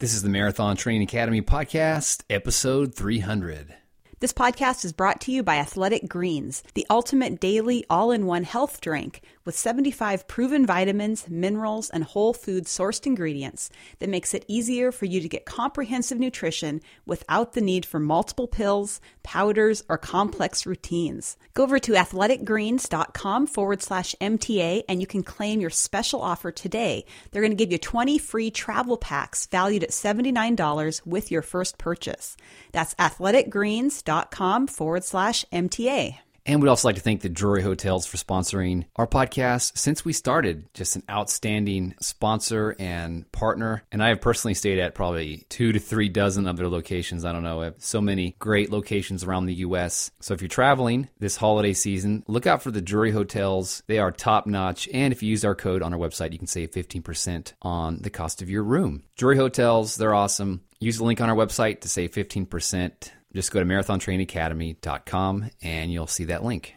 This is the Marathon Training Academy podcast, episode 300. This podcast is brought to you by Athletic Greens, the ultimate daily all in one health drink with 75 proven vitamins, minerals, and whole food sourced ingredients that makes it easier for you to get comprehensive nutrition without the need for multiple pills, powders, or complex routines. Go over to athleticgreens.com forward slash MTA and you can claim your special offer today. They're going to give you 20 free travel packs valued at $79 with your first purchase. That's athleticgreens.com forward slash MTA. And we'd also like to thank the Drury Hotels for sponsoring our podcast since we started. Just an outstanding sponsor and partner. And I have personally stayed at probably two to three dozen of their locations. I don't know. I have so many great locations around the U.S. So if you're traveling this holiday season, look out for the Drury Hotels. They are top notch. And if you use our code on our website, you can save 15% on the cost of your room. Drury Hotels, they're awesome. Use the link on our website to save 15%. Just go to marathontrainingacademy.com and you'll see that link.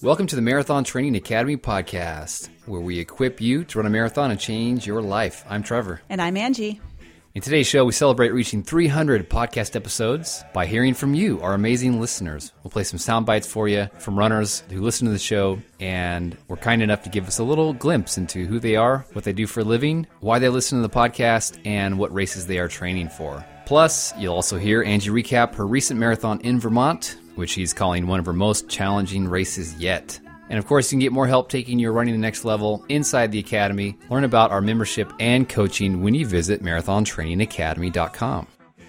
Welcome to the Marathon Training Academy podcast, where we equip you to run a marathon and change your life. I'm Trevor. And I'm Angie. In today's show, we celebrate reaching 300 podcast episodes by hearing from you, our amazing listeners. We'll play some sound bites for you from runners who listen to the show and were kind enough to give us a little glimpse into who they are, what they do for a living, why they listen to the podcast, and what races they are training for. Plus, you'll also hear Angie recap her recent marathon in Vermont, which she's calling one of her most challenging races yet. And of course, you can get more help taking your running the next level inside the Academy. Learn about our membership and coaching when you visit marathontrainingacademy.com.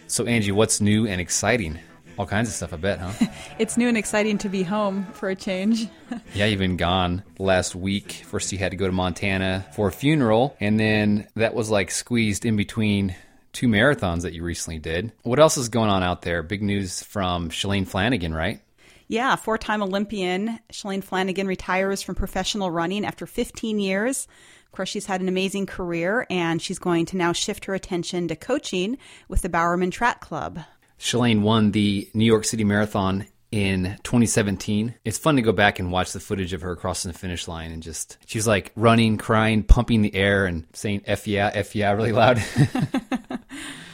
So, Angie, what's new and exciting? All kinds of stuff, I bet, huh? it's new and exciting to be home for a change. yeah, you've been gone last week. First, you had to go to Montana for a funeral, and then that was like squeezed in between two marathons that you recently did. What else is going on out there? Big news from Shalane Flanagan, right? Yeah, four time Olympian Shalane Flanagan retires from professional running after 15 years. Of course, she's had an amazing career and she's going to now shift her attention to coaching with the Bowerman Track Club. Shalane won the New York City Marathon in 2017. It's fun to go back and watch the footage of her crossing the finish line and just, she's like running, crying, pumping the air, and saying F yeah, F yeah really loud.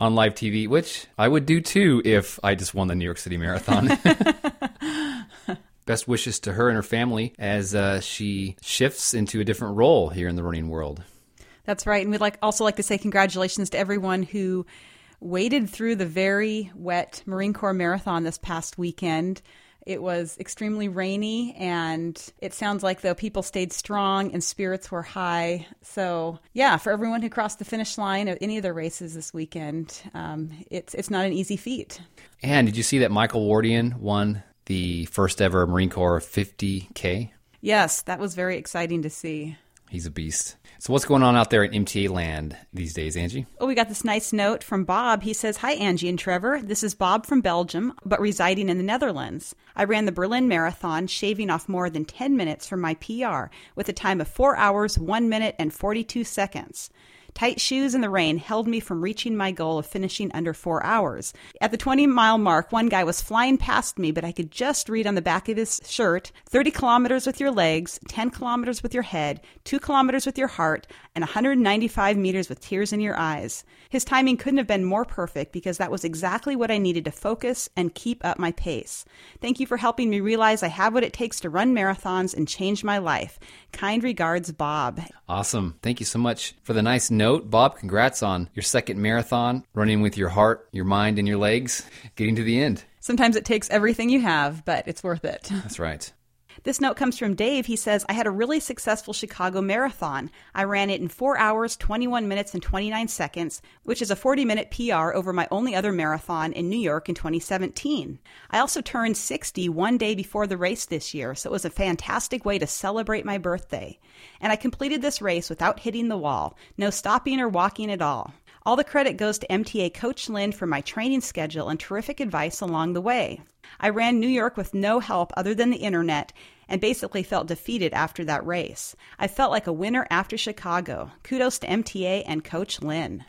on live TV, which I would do too if I just won the New York City Marathon. Best wishes to her and her family as uh, she shifts into a different role here in the running world. That's right, and we'd like also like to say congratulations to everyone who waded through the very wet Marine Corps Marathon this past weekend. It was extremely rainy, and it sounds like though people stayed strong and spirits were high. So, yeah, for everyone who crossed the finish line of any of the races this weekend, um, it's it's not an easy feat. And did you see that Michael Wardian won the first ever Marine Corps 50K? Yes, that was very exciting to see. He's a beast. So, what's going on out there in MTA land these days, Angie? Oh, we got this nice note from Bob. He says, Hi, Angie and Trevor. This is Bob from Belgium, but residing in the Netherlands. I ran the Berlin Marathon, shaving off more than 10 minutes from my PR with a time of 4 hours, 1 minute, and 42 seconds. Tight shoes in the rain held me from reaching my goal of finishing under four hours. At the 20 mile mark, one guy was flying past me, but I could just read on the back of his shirt 30 kilometers with your legs, 10 kilometers with your head, 2 kilometers with your heart, and 195 meters with tears in your eyes. His timing couldn't have been more perfect because that was exactly what I needed to focus and keep up my pace. Thank you for helping me realize I have what it takes to run marathons and change my life. Kind regards, Bob. Awesome. Thank you so much for the nice note. Bob, congrats on your second marathon, running with your heart, your mind, and your legs, getting to the end. Sometimes it takes everything you have, but it's worth it. That's right. This note comes from Dave. He says, I had a really successful Chicago marathon. I ran it in 4 hours, 21 minutes, and 29 seconds, which is a 40 minute PR over my only other marathon in New York in 2017. I also turned 60 one day before the race this year, so it was a fantastic way to celebrate my birthday. And I completed this race without hitting the wall, no stopping or walking at all. All the credit goes to MTA Coach Lynn for my training schedule and terrific advice along the way. I ran New York with no help other than the internet and basically felt defeated after that race. I felt like a winner after Chicago. Kudos to MTA and Coach Lynn.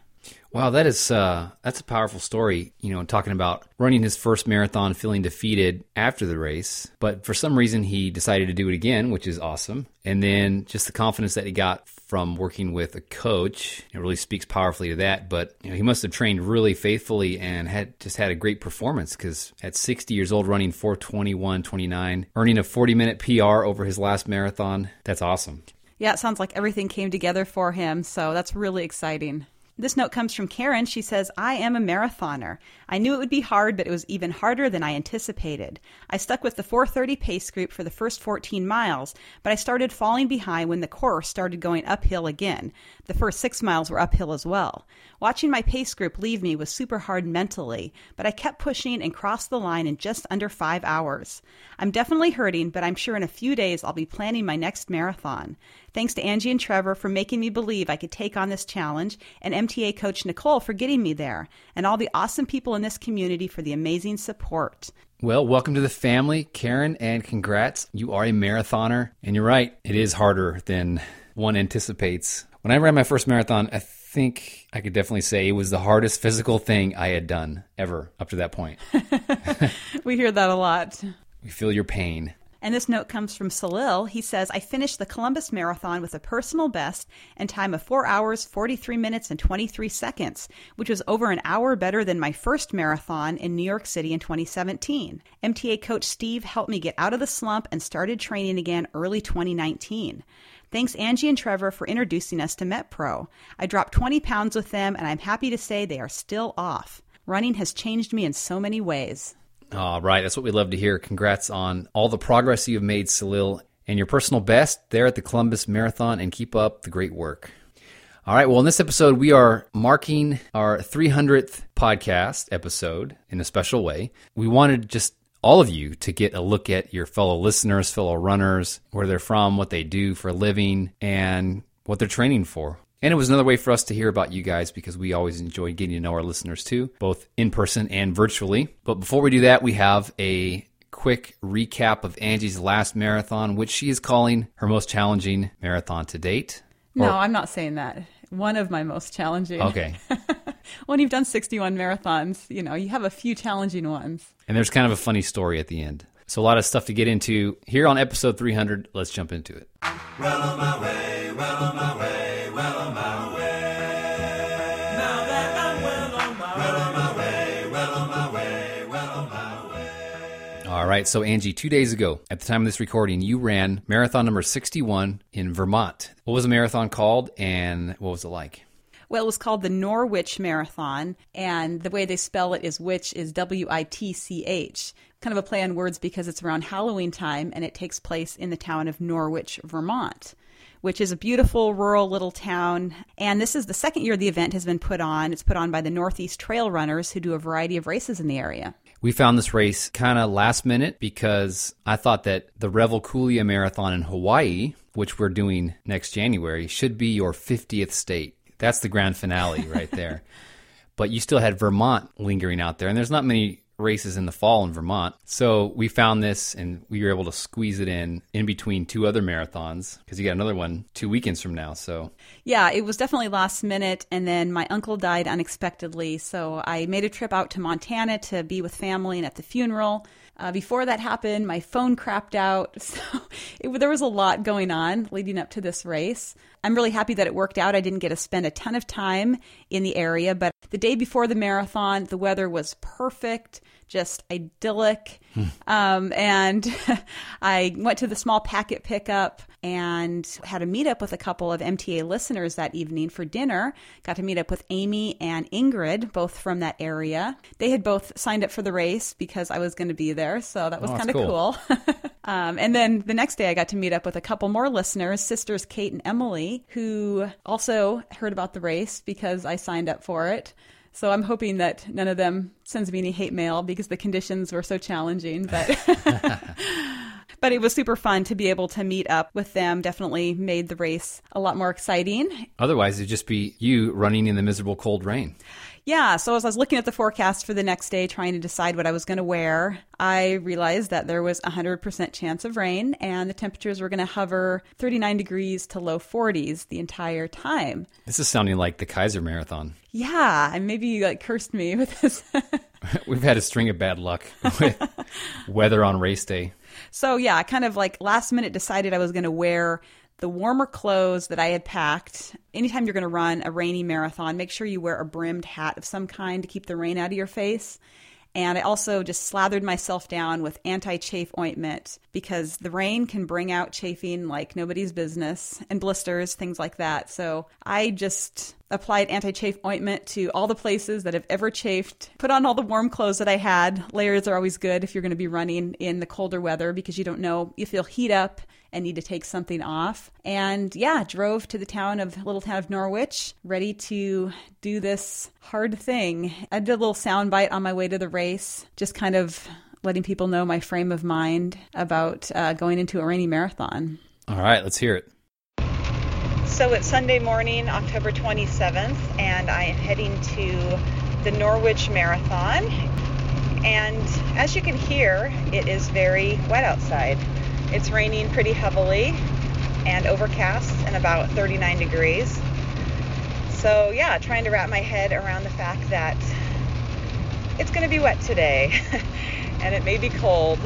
Wow, that is uh, that's a powerful story. You know, talking about running his first marathon, feeling defeated after the race, but for some reason he decided to do it again, which is awesome. And then just the confidence that he got from working with a coach, it really speaks powerfully to that. But you know, he must have trained really faithfully and had just had a great performance because at 60 years old, running 421.29, earning a 40 minute PR over his last marathon, that's awesome. Yeah, it sounds like everything came together for him, so that's really exciting. This note comes from Karen. She says, I am a marathoner. I knew it would be hard, but it was even harder than I anticipated. I stuck with the 430 pace group for the first 14 miles, but I started falling behind when the course started going uphill again. The first six miles were uphill as well. Watching my pace group leave me was super hard mentally, but I kept pushing and crossed the line in just under five hours. I'm definitely hurting, but I'm sure in a few days I'll be planning my next marathon. Thanks to Angie and Trevor for making me believe I could take on this challenge, and MTA coach Nicole for getting me there, and all the awesome people in this community for the amazing support. Well, welcome to the family, Karen, and congrats. You are a marathoner, and you're right, it is harder than one anticipates. When I ran my first marathon, I think I could definitely say it was the hardest physical thing I had done ever up to that point. we hear that a lot. We feel your pain. And this note comes from Salil. He says, I finished the Columbus Marathon with a personal best and time of 4 hours, 43 minutes, and 23 seconds, which was over an hour better than my first marathon in New York City in 2017. MTA coach Steve helped me get out of the slump and started training again early 2019. Thanks, Angie and Trevor, for introducing us to MetPro. I dropped 20 pounds with them, and I'm happy to say they are still off. Running has changed me in so many ways. All right, that's what we love to hear. Congrats on all the progress you've made, Salil, and your personal best there at the Columbus Marathon, and keep up the great work. All right, well, in this episode, we are marking our 300th podcast episode in a special way. We wanted just all of you to get a look at your fellow listeners, fellow runners, where they're from, what they do for a living, and what they're training for. And it was another way for us to hear about you guys because we always enjoy getting to know our listeners too, both in person and virtually. But before we do that, we have a quick recap of Angie's last marathon, which she is calling her most challenging marathon to date. No, or, I'm not saying that. One of my most challenging. Okay. when you've done 61 marathons, you know, you have a few challenging ones. And there's kind of a funny story at the end. So a lot of stuff to get into here on episode 300. Let's jump into it. All right, so Angie, two days ago, at the time of this recording, you ran marathon number 61 in Vermont. What was the marathon called and what was it like? Well, it was called the Norwitch Marathon, and the way they spell it is which is W I T C H. Kind of a play on words because it's around Halloween time and it takes place in the town of Norwich, Vermont which is a beautiful rural little town. And this is the second year the event has been put on. It's put on by the Northeast Trail Runners, who do a variety of races in the area. We found this race kind of last minute because I thought that the Revel Kualoa Marathon in Hawaii, which we're doing next January, should be your 50th state. That's the grand finale right there. but you still had Vermont lingering out there, and there's not many races in the fall in Vermont. So we found this and we were able to squeeze it in in between two other marathons because you got another one two weekends from now. So yeah, it was definitely last minute. And then my uncle died unexpectedly. So I made a trip out to Montana to be with family and at the funeral. Uh, before that happened, my phone crapped out. So it, there was a lot going on leading up to this race. I'm really happy that it worked out. I didn't get to spend a ton of time in the area, but the day before the marathon, the weather was perfect just idyllic. Hmm. Um, and I went to the small packet pickup and had a meetup with a couple of MTA listeners that evening for dinner. Got to meet up with Amy and Ingrid, both from that area. They had both signed up for the race because I was going to be there, so that was oh, kind of cool. cool. um, and then the next day, I got to meet up with a couple more listeners, sisters Kate and Emily, who also heard about the race because I signed up for it. So I'm hoping that none of them sends me any hate mail because the conditions were so challenging. But but it was super fun to be able to meet up with them. Definitely made the race a lot more exciting. Otherwise, it'd just be you running in the miserable cold rain. Yeah, so as I was looking at the forecast for the next day, trying to decide what I was going to wear, I realized that there was a 100% chance of rain and the temperatures were going to hover 39 degrees to low 40s the entire time. This is sounding like the Kaiser Marathon. Yeah, and maybe you like cursed me with this. We've had a string of bad luck with weather on race day. So yeah, I kind of like last minute decided I was going to wear the warmer clothes that I had packed. Anytime you're going to run a rainy marathon, make sure you wear a brimmed hat of some kind to keep the rain out of your face. And I also just slathered myself down with anti chafe ointment because the rain can bring out chafing like nobody's business and blisters, things like that. So I just applied anti chafe ointment to all the places that have ever chafed, put on all the warm clothes that I had. Layers are always good if you're going to be running in the colder weather because you don't know if you'll heat up and need to take something off. And yeah, drove to the town of little town of Norwich, ready to do this hard thing. I did a little soundbite on my way to the race, just kind of letting people know my frame of mind about uh, going into a rainy marathon. All right, let's hear it. So it's Sunday morning, October 27th, and I am heading to the Norwitch Marathon. And as you can hear, it is very wet outside. It's raining pretty heavily and overcast and about 39 degrees. So, yeah, trying to wrap my head around the fact that it's going to be wet today and it may be cold,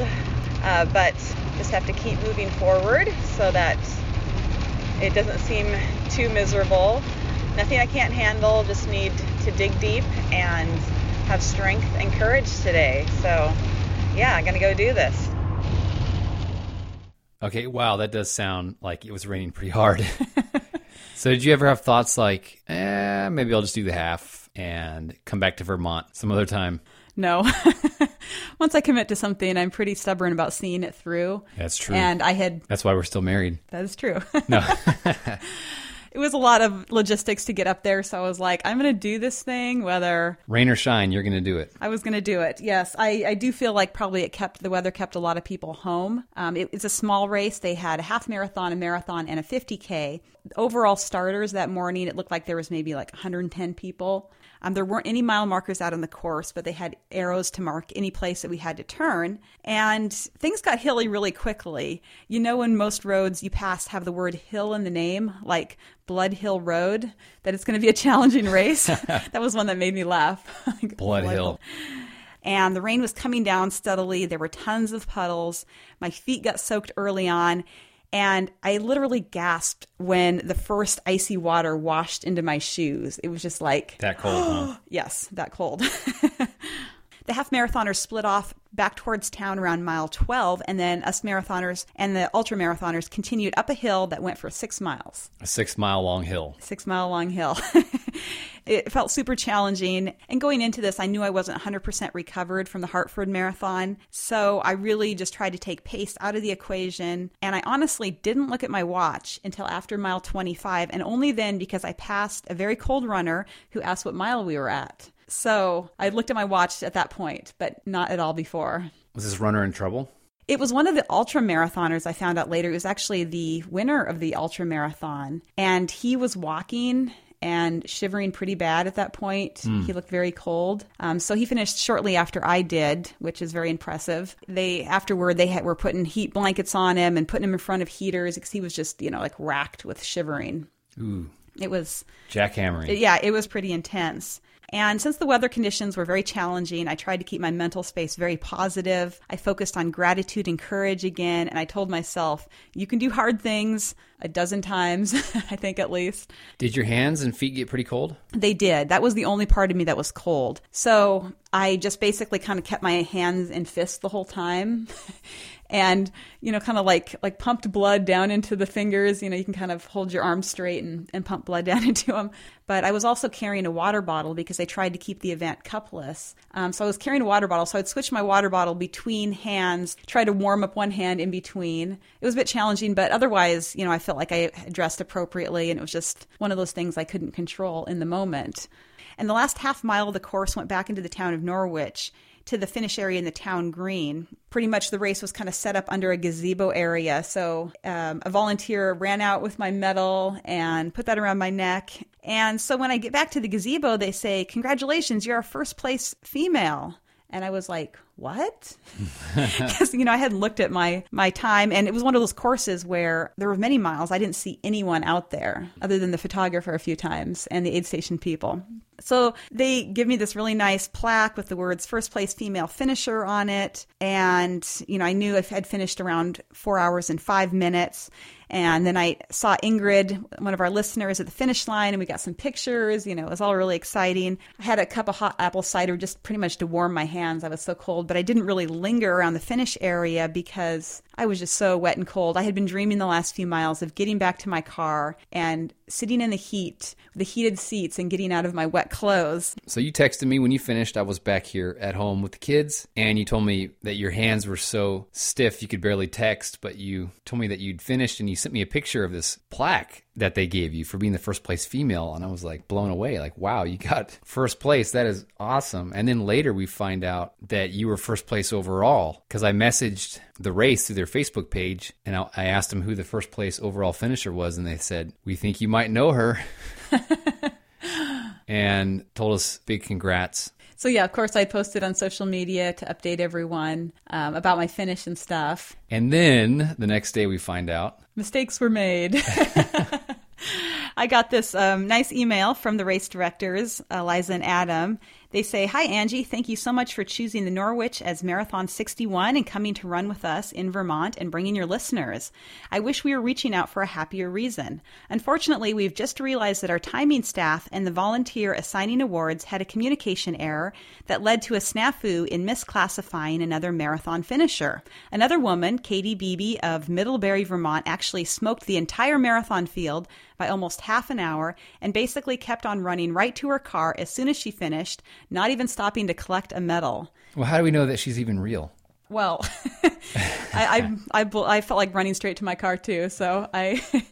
uh, but just have to keep moving forward so that it doesn't seem too miserable. Nothing I can't handle, just need to dig deep and have strength and courage today. So, yeah, I'm going to go do this. Okay, wow, that does sound like it was raining pretty hard. so, did you ever have thoughts like, eh, maybe I'll just do the half and come back to Vermont some other time? No. Once I commit to something, I'm pretty stubborn about seeing it through. That's true. And I had. That's why we're still married. That is true. No. it was a lot of logistics to get up there. So I was like, I'm going to do this thing, whether rain or shine, you're going to do it. I was going to do it. Yes, I, I do feel like probably it kept the weather kept a lot of people home. Um, it, it's a small race. They had a half marathon, a marathon, and a 50k. Overall starters that morning, it looked like there was maybe like 110 people. Um, there weren't any mile markers out on the course, but they had arrows to mark any place that we had to turn. And things got hilly really quickly. You know, when most roads you pass have the word hill in the name, like Blood Hill Road, that it's going to be a challenging race. that was one that made me laugh. Blood, Blood Hill. Hill and the rain was coming down steadily. There were tons of puddles. My feet got soaked early on, and I literally gasped when the first icy water washed into my shoes. It was just like that cold, huh? yes, that cold. the half marathoners split off back towards town around mile 12, and then us marathoners and the ultra marathoners continued up a hill that went for six miles. A six mile long hill. Six mile long hill. it felt super challenging. And going into this, I knew I wasn't 100% recovered from the Hartford Marathon. So I really just tried to take pace out of the equation. And I honestly didn't look at my watch until after mile 25, and only then because I passed a very cold runner who asked what mile we were at. So I looked at my watch at that point, but not at all before. Was this runner in trouble? It was one of the ultra marathoners I found out later. It was actually the winner of the ultra marathon. And he was walking and shivering pretty bad at that point. Mm. He looked very cold. Um, so he finished shortly after I did, which is very impressive. They afterward they had, were putting heat blankets on him and putting him in front of heaters because he was just you know like racked with shivering. Ooh. It was jackhammering. Yeah, it was pretty intense. And since the weather conditions were very challenging, I tried to keep my mental space very positive. I focused on gratitude and courage again, and I told myself, you can do hard things a dozen times, I think at least. Did your hands and feet get pretty cold? They did. That was the only part of me that was cold. So I just basically kind of kept my hands and fists the whole time. and you know kind of like like pumped blood down into the fingers. You know you can kind of hold your arms straight and, and pump blood down into them but i was also carrying a water bottle because i tried to keep the event cupless. Um, so i was carrying a water bottle. So i'd switch my water bottle between hands try to warm up one hand in between. It was a bit challenging but otherwise you know i felt like i dressed appropriately and it was just one of those things i couldn't control in the moment. And the last half mile of the course went back into the town of norwich to the finish area in the town green. Pretty much the race was kind of set up under a gazebo area. So um, a volunteer ran out with my medal and put that around my neck. And so when I get back to the gazebo, they say, Congratulations, you're our first place female. And I was like, what? Because you know I hadn't looked at my my time, and it was one of those courses where there were many miles. I didn't see anyone out there other than the photographer a few times and the aid station people. So they give me this really nice plaque with the words first place female finisher on it. And, you know, I knew I had finished around four hours and five minutes. And then I saw Ingrid, one of our listeners, at the finish line, and we got some pictures. You know, it was all really exciting. I had a cup of hot apple cider just pretty much to warm my hands. I was so cold, but I didn't really linger around the finish area because I was just so wet and cold. I had been dreaming the last few miles of getting back to my car and sitting in the heat, the heated seats, and getting out of my wet clothes. So you texted me when you finished. I was back here at home with the kids, and you told me that your hands were so stiff you could barely text, but you told me that you'd finished and you sent me a picture of this plaque that they gave you for being the first place female. And I was like blown away. Like wow you got first place. That is awesome. And then later we find out that you were first place overall cuz I messaged the race through their Facebook page and I asked them who the first place overall finisher was. And they said we think you might know her. And told us big congrats so yeah, of course, I posted on social media to update everyone um, about my finish and stuff. And then the next day, we find out mistakes were made. I got this um, nice email from the race directors, Eliza and Adam. They say, Hi, Angie. Thank you so much for choosing the Norwitch as Marathon 61 and coming to run with us in Vermont and bringing your listeners. I wish we were reaching out for a happier reason. Unfortunately, we've just realized that our timing staff and the volunteer assigning awards had a communication error that led to a snafu in misclassifying another marathon finisher. Another woman, Katie Beebe of Middlebury, Vermont, actually smoked the entire marathon field by almost half an hour and basically kept on running right to her car as soon as she finished, not even stopping to collect a medal. Well, how do we know that she's even real? Well, I, I, I, I, felt like running straight to my car too, so I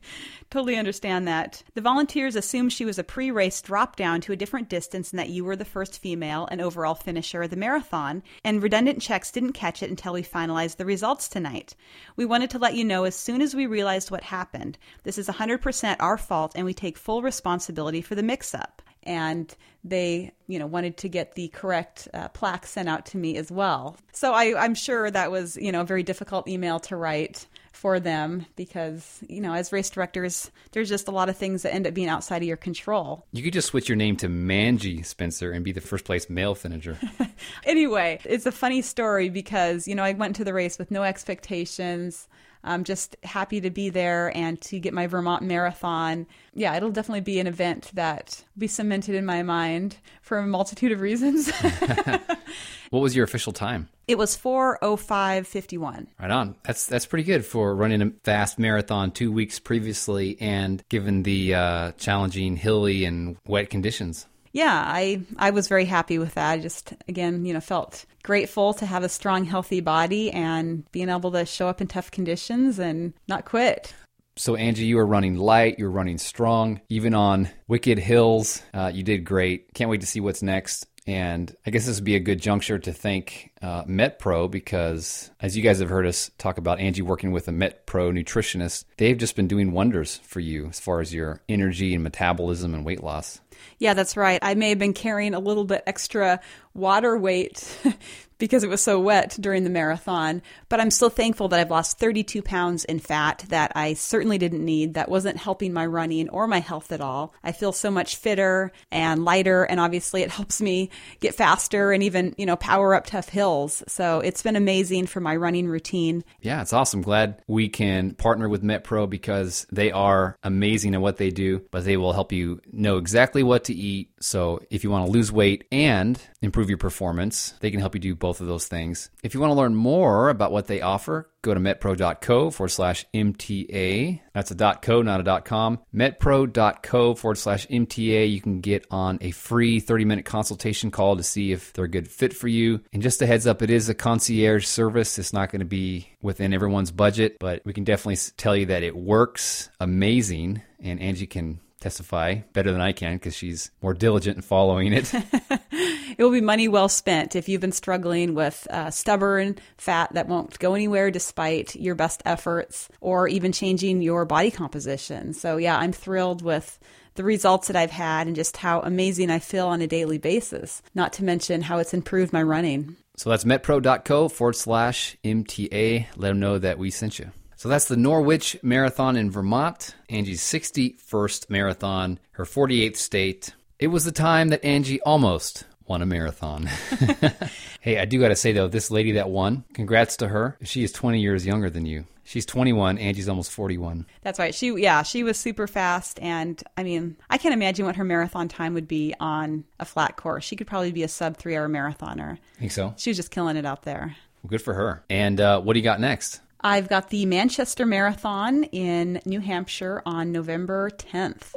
Totally understand that. The volunteers assumed she was a pre race drop down to a different distance and that you were the first female and overall finisher of the marathon, and redundant checks didn't catch it until we finalized the results tonight. We wanted to let you know as soon as we realized what happened. This is 100% our fault, and we take full responsibility for the mix up and they you know wanted to get the correct uh, plaque sent out to me as well so I, i'm sure that was you know a very difficult email to write for them because, you know, as race directors, there's just a lot of things that end up being outside of your control. You could just switch your name to Manji Spencer and be the first place male finisher. anyway, it's a funny story because, you know, I went to the race with no expectations. I'm just happy to be there and to get my Vermont Marathon. Yeah, it'll definitely be an event that will be cemented in my mind for a multitude of reasons. what was your official time? It was 40551. Right on. That's that's pretty good for running a fast marathon 2 weeks previously and given the uh, challenging hilly and wet conditions yeah, I I was very happy with that. I just again, you know, felt grateful to have a strong, healthy body and being able to show up in tough conditions and not quit. So, Angie, you were running light, you were running strong, even on wicked hills. Uh, you did great. Can't wait to see what's next. And I guess this would be a good juncture to thank uh, MetPro because, as you guys have heard us talk about Angie working with a MetPro nutritionist, they've just been doing wonders for you as far as your energy and metabolism and weight loss. Yeah, that's right. I may have been carrying a little bit extra water weight because it was so wet during the marathon. But I'm still thankful that I've lost 32 pounds in fat that I certainly didn't need. That wasn't helping my running or my health at all. I feel so much fitter and lighter, and obviously it helps me get faster and even, you know, power up tough hills. So it's been amazing for my running routine. Yeah, it's awesome. Glad we can partner with MetPro because they are amazing at what they do, but they will help you know exactly what to eat. So if you want to lose weight and improve your performance, they can help you do both of those things. If you want to learn more about what they offer, go to metpro.co forward slash MTA. That's a .co, not a .com. metpro.co forward slash MTA. You can get on a free 30-minute consultation call to see if they're a good fit for you. And just a heads up, it is a concierge service. It's not going to be within everyone's budget, but we can definitely tell you that it works amazing and Angie can testify better than I can because she's more diligent in following it. it will be money well spent if you've been struggling with uh, stubborn fat that won't go anywhere despite your best efforts or even changing your body composition. So, yeah, I'm thrilled with the results that I've had and just how amazing I feel on a daily basis, not to mention how it's improved my running. So that's metpro.co forward slash MTA. Let them know that we sent you. So that's the Norwitch Marathon in Vermont, Angie's 61st marathon, her 48th state. It was the time that Angie almost won a marathon. hey, I do got to say though, this lady that won, congrats to her. She is 20 years younger than you. She's 21. Angie's almost 41. That's right. She, yeah, she was super fast. And I mean, I can't imagine what her marathon time would be on a flat course. She could probably be a sub three hour marathoner. Think so? She was just killing it out there. Well, good for her. And uh, what do you got next? I've got the Manchester Marathon in New Hampshire on November 10th.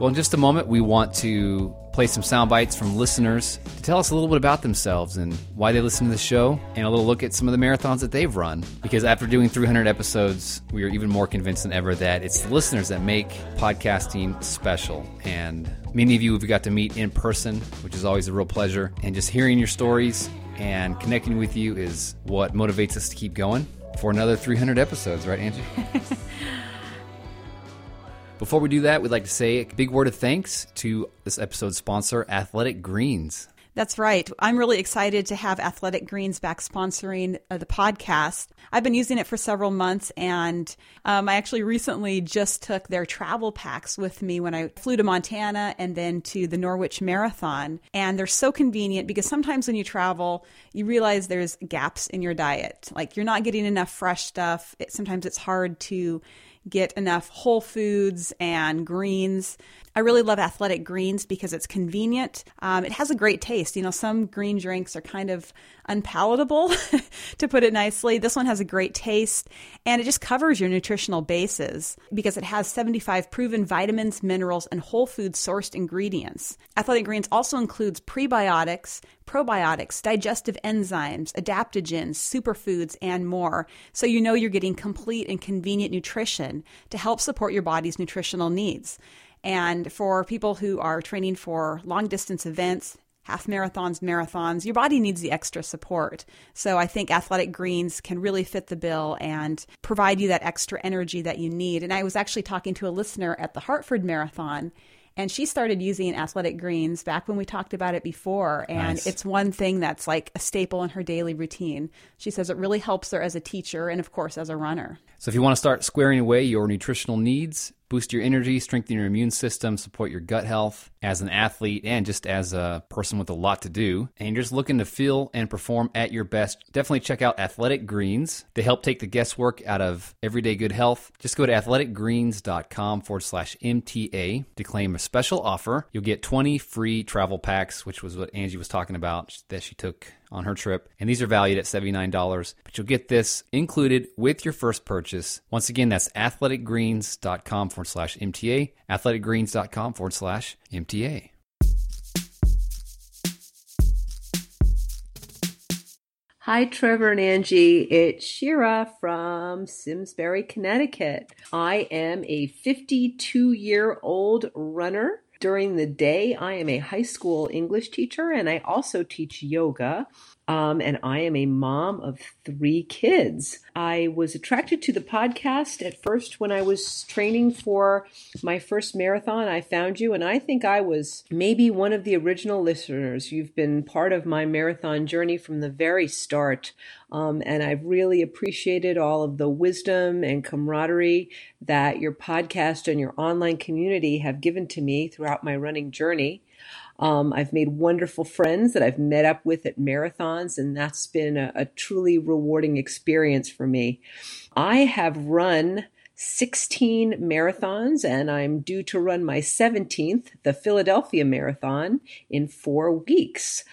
Well, in just a moment, we want to play some sound bites from listeners to tell us a little bit about themselves and why they listen to the show, and a little look at some of the marathons that they've run. Because after doing 300 episodes, we are even more convinced than ever that it's the listeners that make podcasting special. And many of you we've got to meet in person, which is always a real pleasure. And just hearing your stories and connecting with you is what motivates us to keep going for another 300 episodes, right, Angie? Before we do that, we'd like to say a big word of thanks to this episode's sponsor, Athletic Greens. That's right. I'm really excited to have Athletic Greens back sponsoring uh, the podcast. I've been using it for several months, and um, I actually recently just took their travel packs with me when I flew to Montana and then to the Norwitch Marathon. And they're so convenient because sometimes when you travel, you realize there's gaps in your diet. Like you're not getting enough fresh stuff. It, sometimes it's hard to get enough whole foods and greens. I really love athletic greens because it's convenient. Um, it has a great taste. You know, some green drinks are kind of unpalatable, to put it nicely. This one has a great taste and it just covers your nutritional bases because it has 75 proven vitamins, minerals, and whole food sourced ingredients. Athletic Greens also includes prebiotics, probiotics, digestive enzymes, adaptogens, superfoods, and more. So you know you're getting complete and convenient nutrition to help support your body's nutritional needs. And for people who are training for long distance events, half marathons, marathons, your body needs the extra support. So I think athletic greens can really fit the bill and provide you that extra energy that you need. And I was actually talking to a listener at the Hartford Marathon. And she started using athletic greens back when we talked about it before. And nice. it's one thing that's like a staple in her daily routine. She says it really helps her as a teacher and, of course, as a runner. So if you want to start squaring away your nutritional needs, boost your energy, strengthen your immune system, support your gut health as an athlete and just as a person with a lot to do, and you're just looking to feel and perform at your best, definitely check out Athletic Greens. They help take the guesswork out of everyday good health. Just go to athleticgreens.com forward slash MTA to claim a special offer. You'll get 20 free travel packs, which was what Angie was talking about that she took on her trip. And these are valued at $79, but you'll get this included with your first purchase. Once again, that's athleticgreens.com forward slash MTA, athleticgreens.com forward slash MTA. Hi, Trevor and Angie. It's Shira from Simsbury, Connecticut. I am a 52 year old runner during the day, I am a high school English teacher and I also teach yoga. Um, and I am a mom of three kids. I was attracted to the podcast at first when I was training for my first marathon. I found you, and I think I was maybe one of the original listeners. You've been part of my marathon journey from the very start. Um, and I've really appreciated all of the wisdom and camaraderie that your podcast and your online community have given to me throughout my running journey. Um, I've made wonderful friends that I've met up with at marathons, and that's been a, a truly rewarding experience for me. I have run 16 marathons, and I'm due to run my 17th, the Philadelphia Marathon, in four weeks.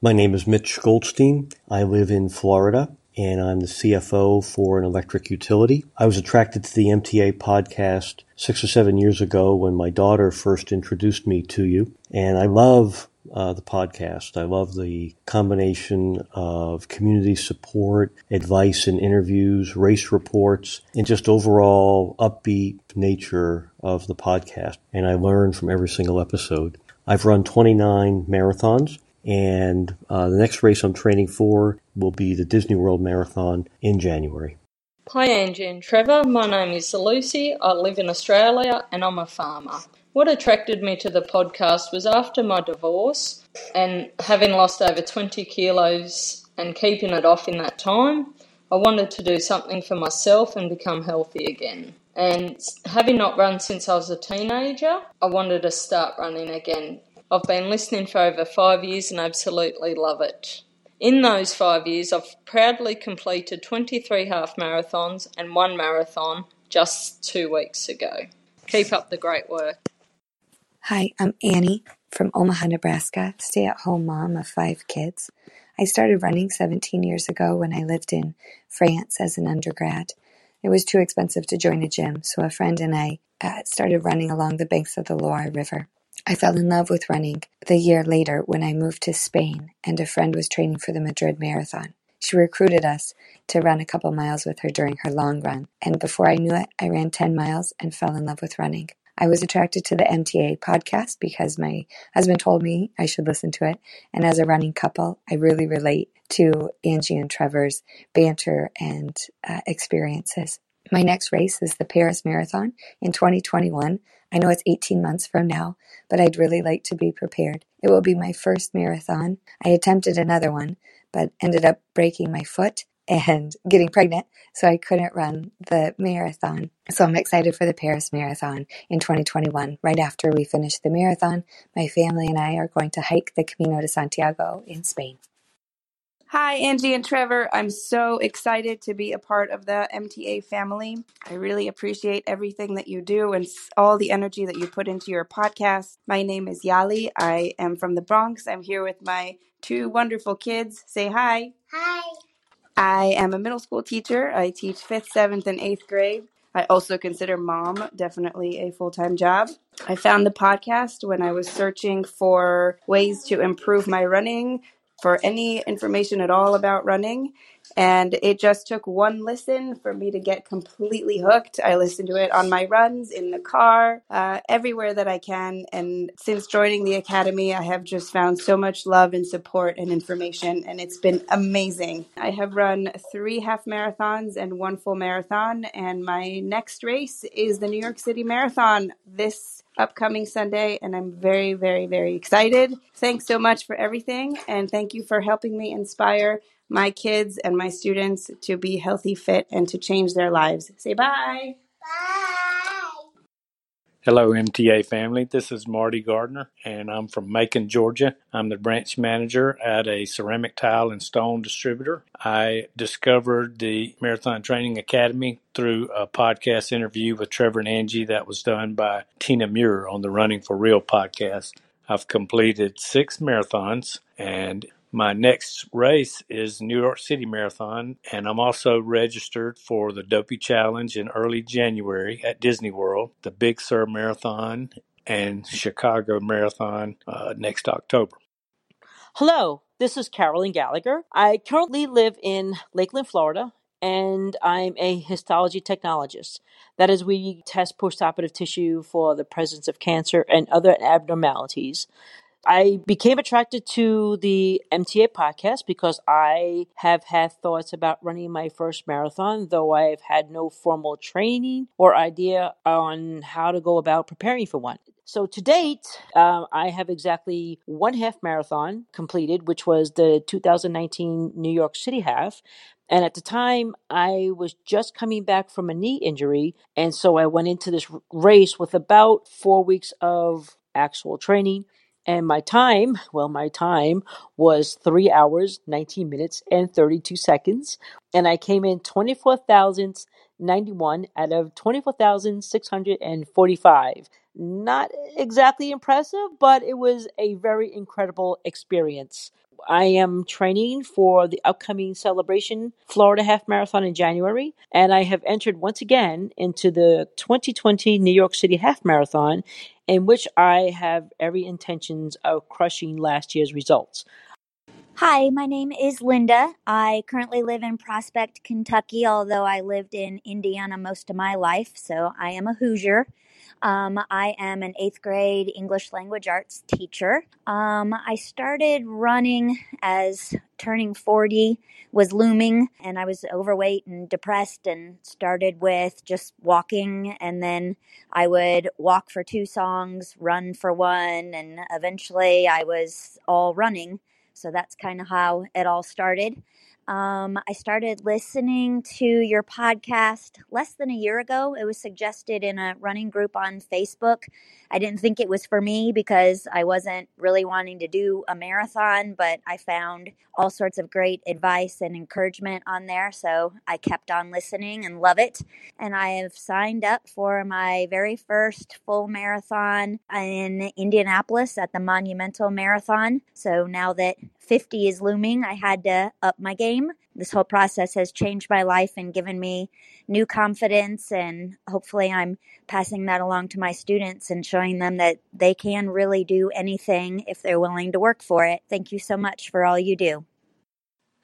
My name is Mitch Goldstein. I live in Florida. And I'm the CFO for an electric utility. I was attracted to the MTA podcast six or seven years ago when my daughter first introduced me to you, and I love uh, the podcast. I love the combination of community support, advice and interviews, race reports, and just overall upbeat nature of the podcast. And I learn from every single episode. I've run 29 marathons. And uh, the next race I'm training for will be the Disney World Marathon in January. Hi, Angie and Trevor. My name is Lucy. I live in Australia and I'm a farmer. What attracted me to the podcast was after my divorce and having lost over 20 kilos and keeping it off in that time, I wanted to do something for myself and become healthy again. And having not run since I was a teenager, I wanted to start running again. I've been listening for over five years and absolutely love it. In those five years, I've proudly completed 23 half marathons and one marathon just two weeks ago. Keep up the great work. Hi, I'm Annie from Omaha, Nebraska, stay at home mom of five kids. I started running 17 years ago when I lived in France as an undergrad. It was too expensive to join a gym, so a friend and I uh, started running along the banks of the Loire River. I fell in love with running the year later when I moved to Spain and a friend was training for the Madrid Marathon. She recruited us to run a couple miles with her during her long run, and before I knew it, I ran 10 miles and fell in love with running. I was attracted to the MTA podcast because my husband told me I should listen to it, and as a running couple, I really relate to Angie and Trevor's banter and uh, experiences. My next race is the Paris Marathon in 2021. I know it's 18 months from now, but I'd really like to be prepared. It will be my first marathon. I attempted another one, but ended up breaking my foot and getting pregnant, so I couldn't run the marathon. So I'm excited for the Paris Marathon in 2021. Right after we finish the marathon, my family and I are going to hike the Camino de Santiago in Spain. Hi, Angie and Trevor. I'm so excited to be a part of the MTA family. I really appreciate everything that you do and all the energy that you put into your podcast. My name is Yali. I am from the Bronx. I'm here with my two wonderful kids. Say hi. Hi. I am a middle school teacher. I teach fifth, seventh, and eighth grade. I also consider mom definitely a full time job. I found the podcast when I was searching for ways to improve my running for any information at all about running. And it just took one listen for me to get completely hooked. I listen to it on my runs, in the car, uh, everywhere that I can. And since joining the Academy, I have just found so much love and support and information, and it's been amazing. I have run three half marathons and one full marathon, and my next race is the New York City Marathon this upcoming Sunday, and I'm very, very, very excited. Thanks so much for everything, and thank you for helping me inspire my kids and my students to be healthy, fit, and to change their lives. Say bye. Bye. Hello, MTA family. This is Marty Gardner, and I'm from Macon, Georgia. I'm the branch manager at a ceramic tile and stone distributor. I discovered the Marathon Training Academy through a podcast interview with Trevor and Angie that was done by Tina Muir on the Running for Real podcast. I've completed six marathons, and my next race is New York City Marathon, and I'm also registered for the Dopey Challenge in early January at Disney World, the Big Sur Marathon, and Chicago Marathon uh, next October. Hello, this is Carolyn Gallagher. I currently live in Lakeland, Florida, and I'm a histology technologist. That is, we test postoperative tissue for the presence of cancer and other abnormalities. I became attracted to the MTA podcast because I have had thoughts about running my first marathon, though I've had no formal training or idea on how to go about preparing for one. So to date, um, I have exactly one half marathon completed, which was the 2019 New York City half. And at the time, I was just coming back from a knee injury. And so I went into this race with about four weeks of actual training and my time, well, my time was three hours, 19 minutes, and 32 seconds. And I came in 24,091 out of 24,645. Not exactly impressive, but it was a very incredible experience. I am training for the upcoming celebration Florida Half Marathon in January, and I have entered once again into the 2020 New York City Half Marathon, in which I have every intentions of crushing last year's results. Hi, my name is Linda. I currently live in Prospect, Kentucky, although I lived in Indiana most of my life, so I am a Hoosier. Um, I am an eighth grade English language arts teacher. Um, I started running as turning 40 was looming, and I was overweight and depressed, and started with just walking. And then I would walk for two songs, run for one, and eventually I was all running. So that's kind of how it all started. Um, I started listening to your podcast less than a year ago. It was suggested in a running group on Facebook. I didn't think it was for me because I wasn't really wanting to do a marathon, but I found all sorts of great advice and encouragement on there. So I kept on listening and love it. And I have signed up for my very first full marathon in Indianapolis at the Monumental Marathon. So now that 50 is looming, I had to up my game. This whole process has changed my life and given me new confidence. And hopefully, I'm passing that along to my students and showing them that they can really do anything if they're willing to work for it. Thank you so much for all you do.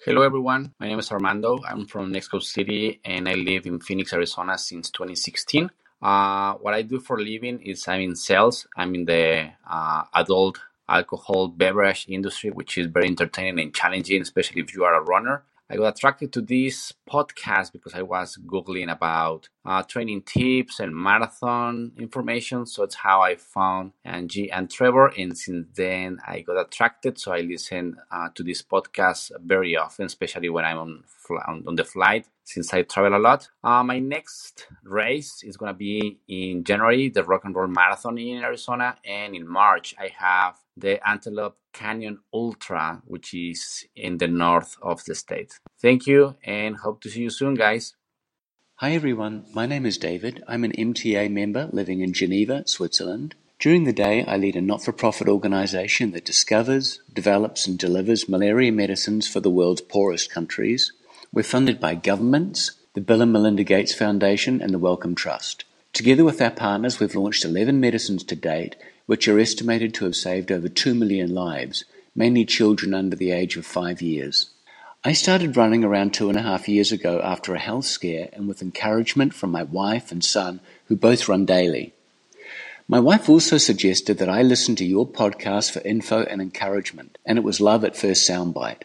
Hello, everyone. My name is Armando. I'm from Mexico City and I live in Phoenix, Arizona since 2016. Uh, what I do for a living is I'm in sales. I'm in the uh, adult alcohol beverage industry, which is very entertaining and challenging, especially if you are a runner. I got attracted to this podcast because I was Googling about uh, training tips and marathon information. So it's how I found Angie and Trevor. And since then, I got attracted. So I listen uh, to this podcast very often, especially when I'm on, on the flight since I travel a lot. Uh, my next race is going to be in January, the Rock and Roll Marathon in Arizona. And in March, I have the Antelope Canyon Ultra, which is in the north of the state. Thank you and hope to see you soon, guys. Hi everyone, my name is David. I'm an MTA member living in Geneva, Switzerland. During the day, I lead a not for profit organization that discovers, develops, and delivers malaria medicines for the world's poorest countries. We're funded by governments, the Bill and Melinda Gates Foundation, and the Wellcome Trust. Together with our partners, we've launched 11 medicines to date which are estimated to have saved over 2 million lives, mainly children under the age of five years. I started running around two and a half years ago after a health scare and with encouragement from my wife and son, who both run daily. My wife also suggested that I listen to your podcast for info and encouragement, and it was love at first soundbite.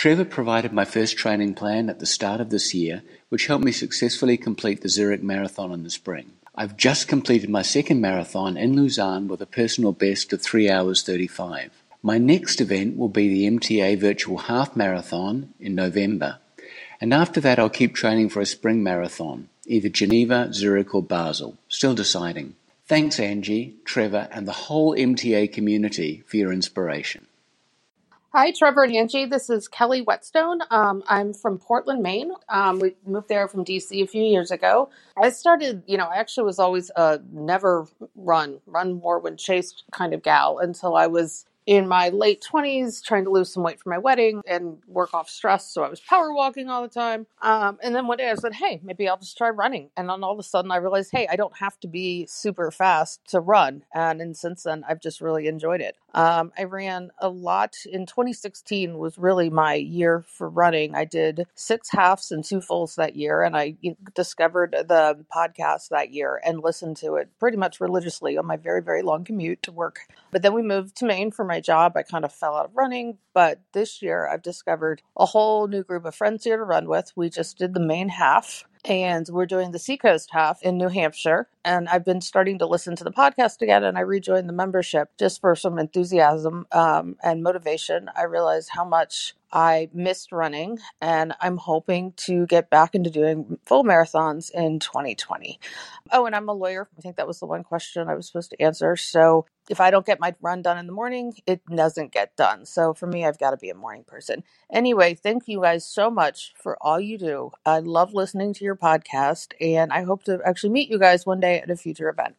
Trevor provided my first training plan at the start of this year, which helped me successfully complete the Zurich Marathon in the spring. I've just completed my second marathon in Lausanne with a personal best of 3 hours 35. My next event will be the MTA Virtual Half Marathon in November. And after that, I'll keep training for a spring marathon, either Geneva, Zurich, or Basel. Still deciding. Thanks, Angie, Trevor, and the whole MTA community for your inspiration. Hi, Trevor and Angie. This is Kelly Whetstone. Um, I'm from Portland, Maine. Um, we moved there from DC a few years ago. I started, you know, I actually was always a never run, run more when chased kind of gal until I was in my late 20s trying to lose some weight for my wedding and work off stress. So I was power walking all the time. Um, and then one day I said, hey, maybe I'll just try running. And then all of a sudden I realized, hey, I don't have to be super fast to run. And, and since then, I've just really enjoyed it. Um, I ran a lot in 2016 was really my year for running. I did six halves and two fulls that year. And I discovered the podcast that year and listened to it pretty much religiously on my very, very long commute to work. But then we moved to Maine for my job, I kind of fell out of running. But this year, I've discovered a whole new group of friends here to run with. We just did the Maine half, and we're doing the Seacoast half in New Hampshire. And I've been starting to listen to the podcast again, and I rejoined the membership just for some enthusiasm um, and motivation. I realized how much I missed running, and I'm hoping to get back into doing full marathons in 2020. Oh, and I'm a lawyer. I think that was the one question I was supposed to answer. So if I don't get my run done in the morning, it doesn't get done. So for me, I've got to be a morning person. Anyway, thank you guys so much for all you do. I love listening to your podcast, and I hope to actually meet you guys one day at a future event.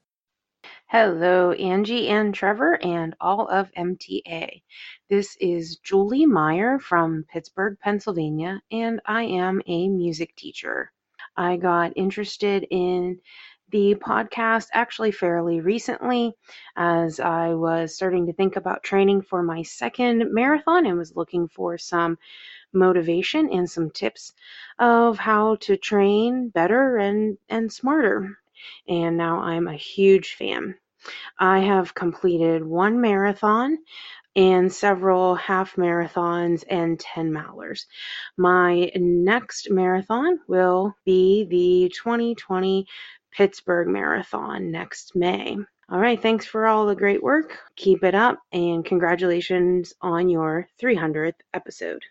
Hello, Angie and Trevor and all of MTA. This is Julie Meyer from Pittsburgh, Pennsylvania, and I am a music teacher. I got interested in the podcast actually fairly recently as I was starting to think about training for my second marathon and was looking for some motivation and some tips of how to train better and, and smarter. And now I'm a huge fan. I have completed one marathon and several half marathons and 10 milers. My next marathon will be the 2020 Pittsburgh Marathon next May. All right, thanks for all the great work. Keep it up and congratulations on your 300th episode.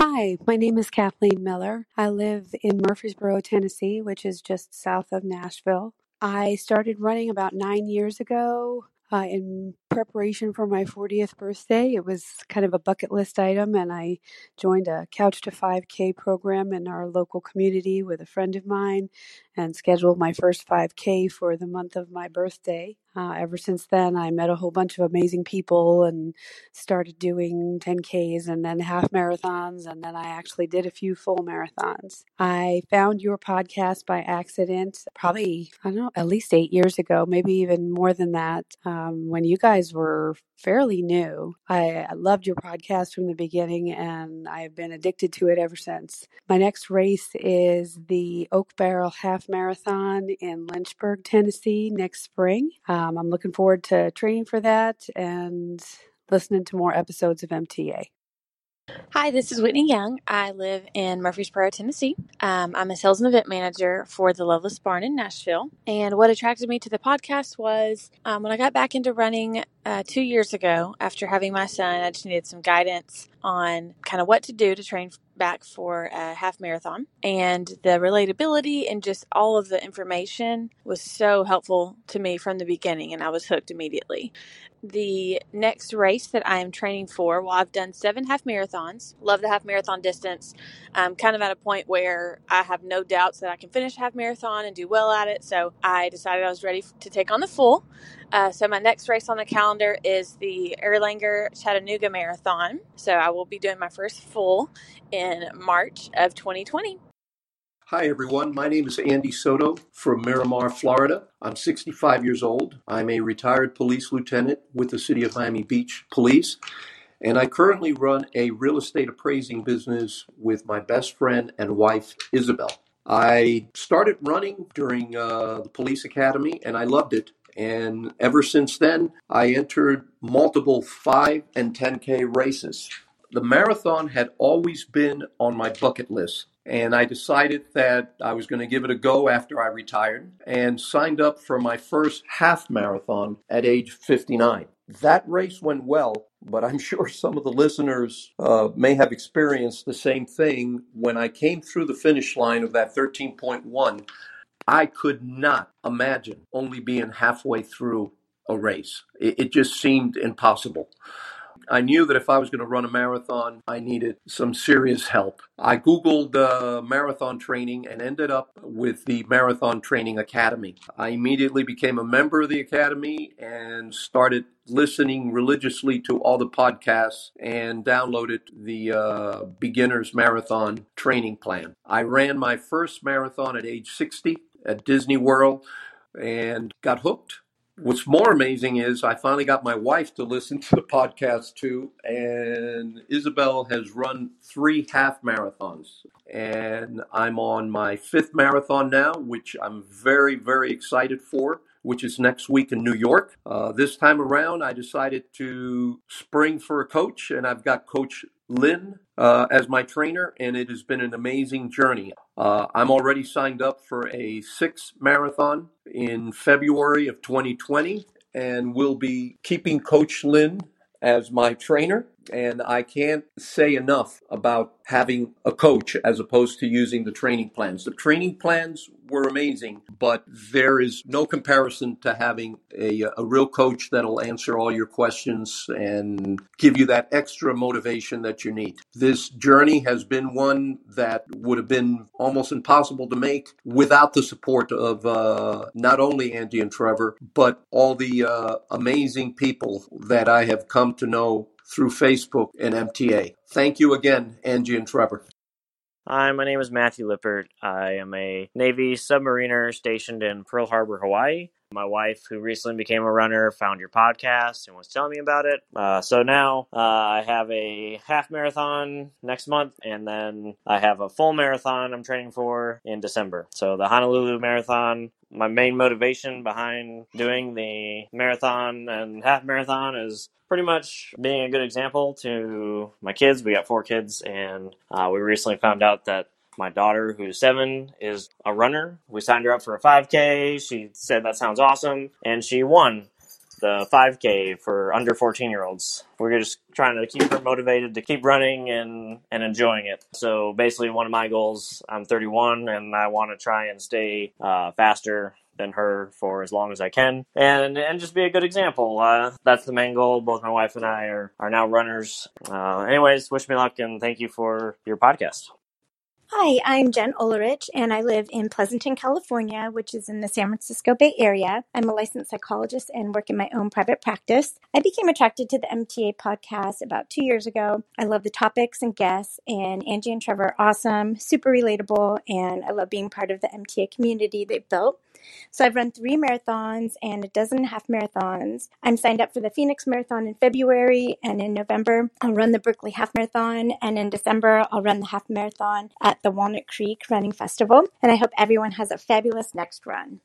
Hi, my name is Kathleen Miller. I live in Murfreesboro, Tennessee, which is just south of Nashville. I started running about nine years ago uh, in preparation for my 40th birthday. It was kind of a bucket list item, and I joined a Couch to 5K program in our local community with a friend of mine and scheduled my first 5K for the month of my birthday. Uh, ever since then, I met a whole bunch of amazing people and started doing 10Ks and then half marathons, and then I actually did a few full marathons. I found your podcast by accident, probably, I don't know, at least eight years ago, maybe even more than that, um, when you guys were fairly new. I, I loved your podcast from the beginning, and I've been addicted to it ever since. My next race is the Oak Barrel Half Marathon in Lynchburg, Tennessee next spring. Um, I'm looking forward to training for that and listening to more episodes of MTA. Hi, this is Whitney Young. I live in Murfreesboro, Tennessee. Um, I'm a sales and event manager for the Loveless Barn in Nashville. And what attracted me to the podcast was um, when I got back into running uh, two years ago after having my son, I just needed some guidance on kind of what to do to train back for a half marathon. And the relatability and just all of the information was so helpful to me from the beginning, and I was hooked immediately the next race that I am training for. Well, I've done seven half marathons, love the half marathon distance. I'm kind of at a point where I have no doubts that I can finish a half marathon and do well at it. So I decided I was ready to take on the full. Uh, so my next race on the calendar is the Erlanger Chattanooga Marathon. So I will be doing my first full in March of 2020. Hi, everyone. My name is Andy Soto from Miramar, Florida. I'm 65 years old. I'm a retired police lieutenant with the City of Miami Beach Police. And I currently run a real estate appraising business with my best friend and wife, Isabel. I started running during uh, the police academy and I loved it. And ever since then, I entered multiple 5 and 10K races. The marathon had always been on my bucket list and I decided that I was going to give it a go after I retired and signed up for my first half marathon at age 59. That race went well, but I'm sure some of the listeners uh, may have experienced the same thing. When I came through the finish line of that 13.1, I could not imagine only being halfway through a race. It, it just seemed impossible. I knew that if I was going to run a marathon, I needed some serious help. I Googled uh, marathon training and ended up with the Marathon Training Academy. I immediately became a member of the academy and started listening religiously to all the podcasts and downloaded the uh, beginner's marathon training plan. I ran my first marathon at age 60 at Disney World and got hooked what's more amazing is I finally got my wife to listen to the podcast too, and Isabel has run three half marathons. And I'm on my fifth marathon now, which I'm very, very excited for, which is next week in New York. Uh, this time around, I decided to spring for a coach, and I've got Coach Lynn uh, as my trainer, and it has been an amazing journey. Uh, I'm already signed up for a six marathon in February of 2020, and will be keeping Coach Lynn as my trainer. And I can't say enough about having a coach as opposed to using the training plans. The training plans were amazing, but there is no comparison to having a, a real coach that'll answer all your questions and give you that extra motivation that you need. This journey has been one that would have been almost impossible to make without the support of uh, not only Angie and Trevor, but all the uh, amazing people that I have come to know through Facebook and MTA. Thank you again, Angie and Trevor. Hi, my name is Matthew Lippert. I am a Navy submariner stationed in Pearl Harbor, Hawaii. My wife, who recently became a runner, found your podcast and was telling me about it. Uh, so now uh, I have a half marathon next month, and then I have a full marathon I'm training for in December. So the Honolulu Marathon, my main motivation behind doing the marathon and half marathon is pretty much being a good example to my kids. We got four kids, and uh, we recently found out that my daughter, who's seven, is a runner. We signed her up for a 5K. She said that sounds awesome, and she won the 5K for under 14 year olds. We're just trying to keep her motivated to keep running and, and enjoying it. So basically, one of my goals I'm 31 and I want to try and stay uh, faster than her for as long as I can and and just be a good example. Uh, that's the main goal. Both my wife and I are, are now runners. Uh, anyways, wish me luck and thank you for your podcast. Hi, I'm Jen Ulrich, and I live in Pleasanton, California, which is in the San Francisco Bay Area. I'm a licensed psychologist and work in my own private practice. I became attracted to the MTA podcast about two years ago. I love the topics and guests, and Angie and Trevor are awesome, super relatable, and I love being part of the MTA community they've built. So I've run three marathons and a dozen half marathons. I'm signed up for the Phoenix Marathon in February, and in November, I'll run the Berkeley Half Marathon, and in December, I'll run the half marathon at the Walnut Creek Running Festival. And I hope everyone has a fabulous next run.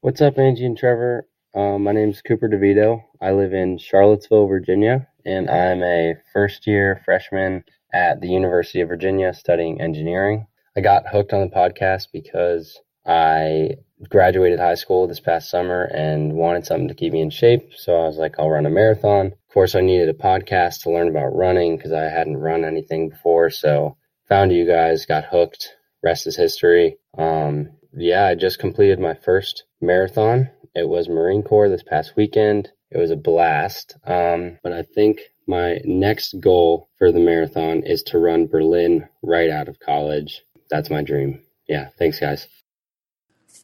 What's up, Angie and Trevor? Uh, my name is Cooper DeVito. I live in Charlottesville, Virginia, and I'm a first year freshman at the University of Virginia studying engineering. I got hooked on the podcast because I graduated high school this past summer and wanted something to keep me in shape. So I was like, I'll run a marathon. Of course, I needed a podcast to learn about running because I hadn't run anything before. So found you guys, got hooked. Rest is history. Um, yeah, I just completed my first marathon. It was Marine Corps this past weekend. It was a blast. Um, but I think my next goal for the marathon is to run Berlin right out of college. That's my dream. Yeah, thanks, guys.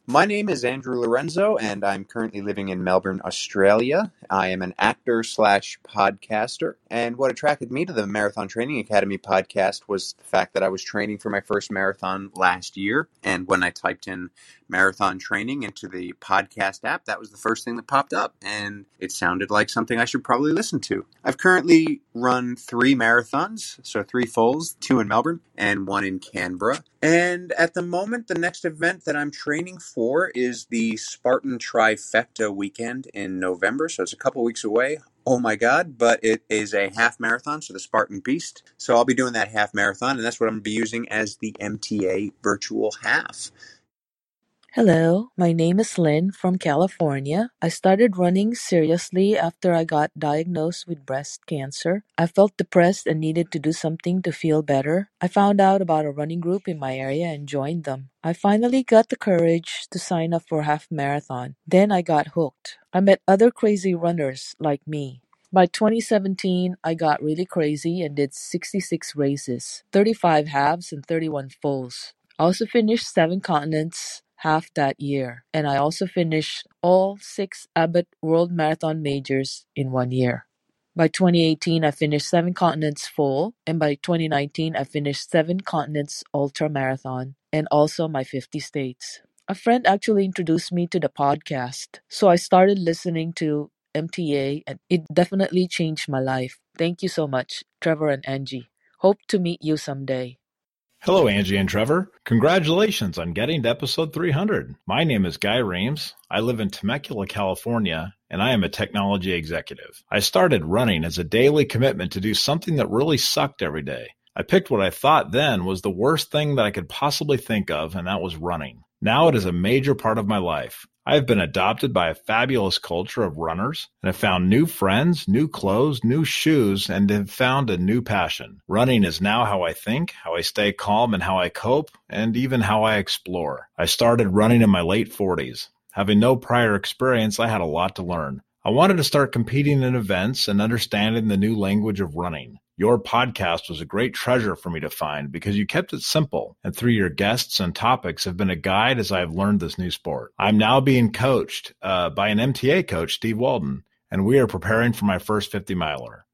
My name is Andrew Lorenzo, and I'm currently living in Melbourne, Australia. I am an actor slash podcaster, and what attracted me to the Marathon Training Academy podcast was the fact that I was training for my first marathon last year, and when I typed in marathon training into the podcast app, that was the first thing that popped up, and it sounded like something I should probably listen to. I've currently run three marathons, so three fulls, two in Melbourne and one in Canberra. And at the moment, the next event that I'm training for is the Spartan Trifecta weekend in November, so it's a couple weeks away. Oh my God, but it is a half marathon, so the Spartan Beast. So I'll be doing that half marathon, and that's what I'm going to be using as the MTA virtual half. Hello, my name is Lynn from California. I started running seriously after I got diagnosed with breast cancer. I felt depressed and needed to do something to feel better. I found out about a running group in my area and joined them. I finally got the courage to sign up for half marathon. Then I got hooked. I met other crazy runners like me. By 2017, I got really crazy and did 66 races, 35 halves, and 31 fulls. I also finished seven continents half that year, and I also finished all six Abbott World Marathon Majors in one year. By 2018, I finished seven continents full, and by 2019, I finished seven continents ultra marathon, and also my 50 states. A friend actually introduced me to the podcast, so I started listening to MTA, and it definitely changed my life. Thank you so much, Trevor and Angie. Hope to meet you someday. Hello, Angie and Trevor. Congratulations on getting to episode 300. My name is Guy Reams. I live in Temecula, California, and I am a technology executive. I started running as a daily commitment to do something that really sucked every day. I picked what I thought then was the worst thing that I could possibly think of, and that was running. Now it is a major part of my life. I have been adopted by a fabulous culture of runners and have found new friends, new clothes, new shoes, and have found a new passion. Running is now how I think, how I stay calm, and how I cope, and even how I explore. I started running in my late 40s. Having no prior experience, I had a lot to learn. I wanted to start competing in events and understanding the new language of running. Your podcast was a great treasure for me to find because you kept it simple, and through your guests and topics have been a guide as I have learned this new sport. I'm now being coached uh, by an MTA coach, Steve Walden, and we are preparing for my first 50 miler.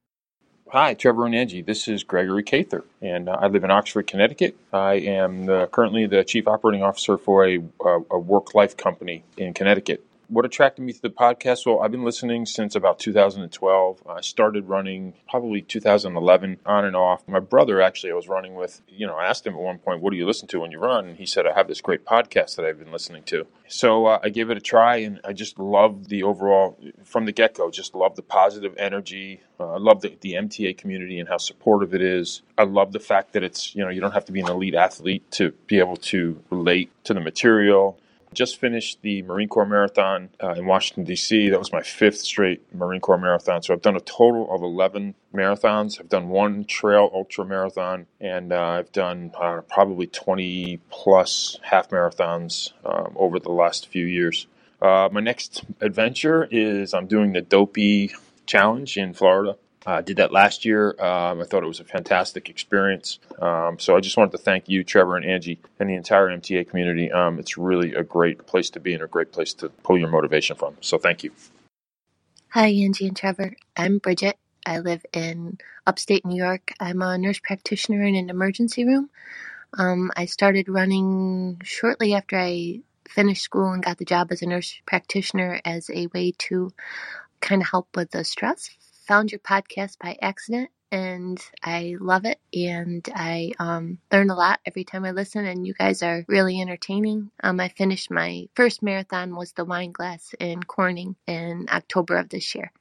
Hi, Trevor and. This is Gregory Cather, and I live in Oxford, Connecticut. I am the, currently the chief operating officer for a, a, a work life company in Connecticut what attracted me to the podcast? Well, I've been listening since about 2012. I started running probably 2011 on and off. My brother, actually, I was running with, you know, I asked him at one point, What do you listen to when you run? And he said, I have this great podcast that I've been listening to. So uh, I gave it a try, and I just love the overall, from the get go, just love the positive energy. Uh, I love the, the MTA community and how supportive it is. I love the fact that it's, you know, you don't have to be an elite athlete to be able to relate to the material just finished the Marine Corps Marathon uh, in Washington, D.C. That was my fifth straight Marine Corps Marathon. So I've done a total of 11 marathons. I've done one trail ultra marathon, and uh, I've done uh, probably 20 plus half marathons um, over the last few years. Uh, my next adventure is I'm doing the Dopey Challenge in Florida. I uh, did that last year. Um, I thought it was a fantastic experience. Um, so I just wanted to thank you, Trevor and Angie, and the entire MTA community. Um, it's really a great place to be and a great place to pull your motivation from. So thank you. Hi, Angie and Trevor. I'm Bridget. I live in upstate New York. I'm a nurse practitioner in an emergency room. Um, I started running shortly after I finished school and got the job as a nurse practitioner as a way to kind of help with the stress found your podcast by accident and I love it and I um, learn a lot every time I listen and you guys are really entertaining. Um, I finished my first marathon was the Wineglass in Corning in October of this year.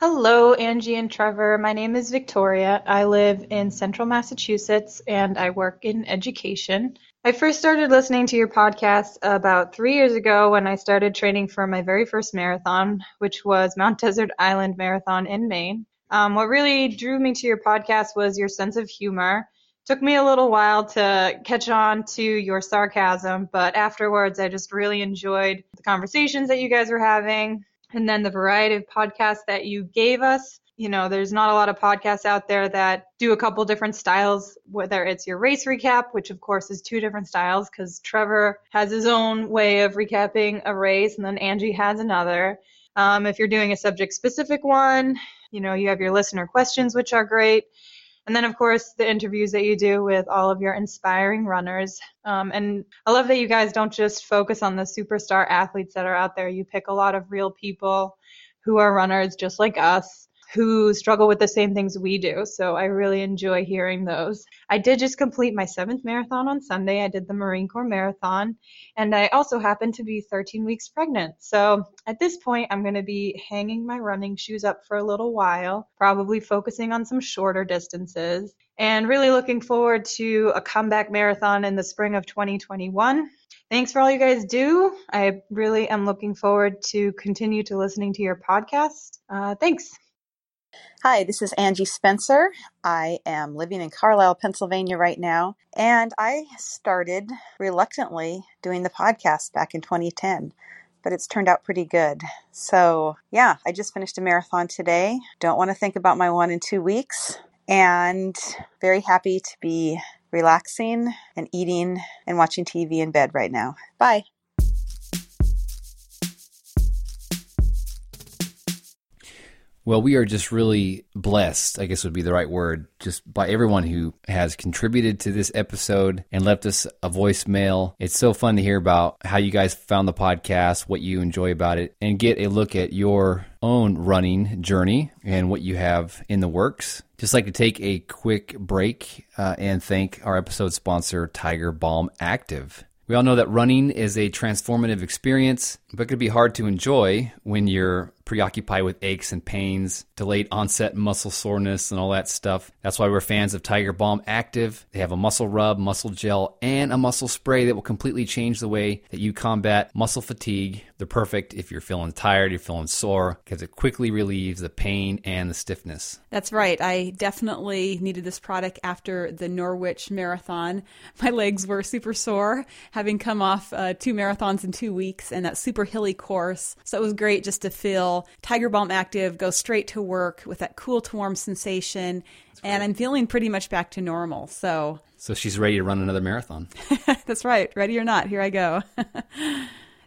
Hello, Angie and Trevor. My name is Victoria. I live in central Massachusetts and I work in education. I first started listening to your podcast about three years ago when I started training for my very first marathon, which was Mount Desert Island Marathon in Maine. Um, what really drew me to your podcast was your sense of humor. Took me a little while to catch on to your sarcasm, but afterwards I just really enjoyed the conversations that you guys were having and then the variety of podcasts that you gave us you know, there's not a lot of podcasts out there that do a couple different styles, whether it's your race recap, which of course is two different styles because Trevor has his own way of recapping a race and then Angie has another. Um, if you're doing a subject specific one, you know, you have your listener questions, which are great. And then, of course, the interviews that you do with all of your inspiring runners. Um, and I love that you guys don't just focus on the superstar athletes that are out there. You pick a lot of real people who are runners just like us who struggle with the same things we do. So I really enjoy hearing those. I did just complete my seventh marathon on Sunday. I did the Marine Corps Marathon, and I also happen to be 13 weeks pregnant. So at this point, I'm going to be hanging my running shoes up for a little while, probably focusing on some shorter distances, and really looking forward to a comeback marathon in the spring of 2021 thanks for all you guys do. I really am looking forward to continue to listening to your podcast. Uh, thanks. Hi, this is Angie Spencer. I am living in Carlisle, Pennsylvania right now, and I started reluctantly doing the podcast back in 2010, but it's turned out pretty good. So, yeah, I just finished a marathon today. Don't want to think about my one in two weeks, and very happy to be relaxing and eating and watching TV in bed right now. Bye. Well, we are just really blessed, I guess would be the right word, just by everyone who has contributed to this episode and left us a voicemail. It's so fun to hear about how you guys found the podcast, what you enjoy about it, and get a look at your own running journey and what you have in the works. Just like to take a quick break uh, and thank our episode sponsor, Tiger Balm Active. We all know that running is a transformative experience, but could be hard to enjoy when you're preoccupied with aches and pains, delayed onset muscle soreness, and all that stuff. That's why we're fans of Tiger Balm Active. They have a muscle rub, muscle gel, and a muscle spray that will completely change the way that you combat muscle fatigue. They're perfect if you're feeling tired, you're feeling sore, because it quickly relieves the pain and the stiffness. That's right. I definitely needed this product after the Norwitch Marathon. My legs were super sore, having come off uh, two marathons in two weeks and that super hilly course. So it was great just to feel Tiger Balm Active, go straight to work with that cool to warm sensation. And I'm feeling pretty much back to normal. So, so she's ready to run another marathon. That's right. Ready or not, here I go.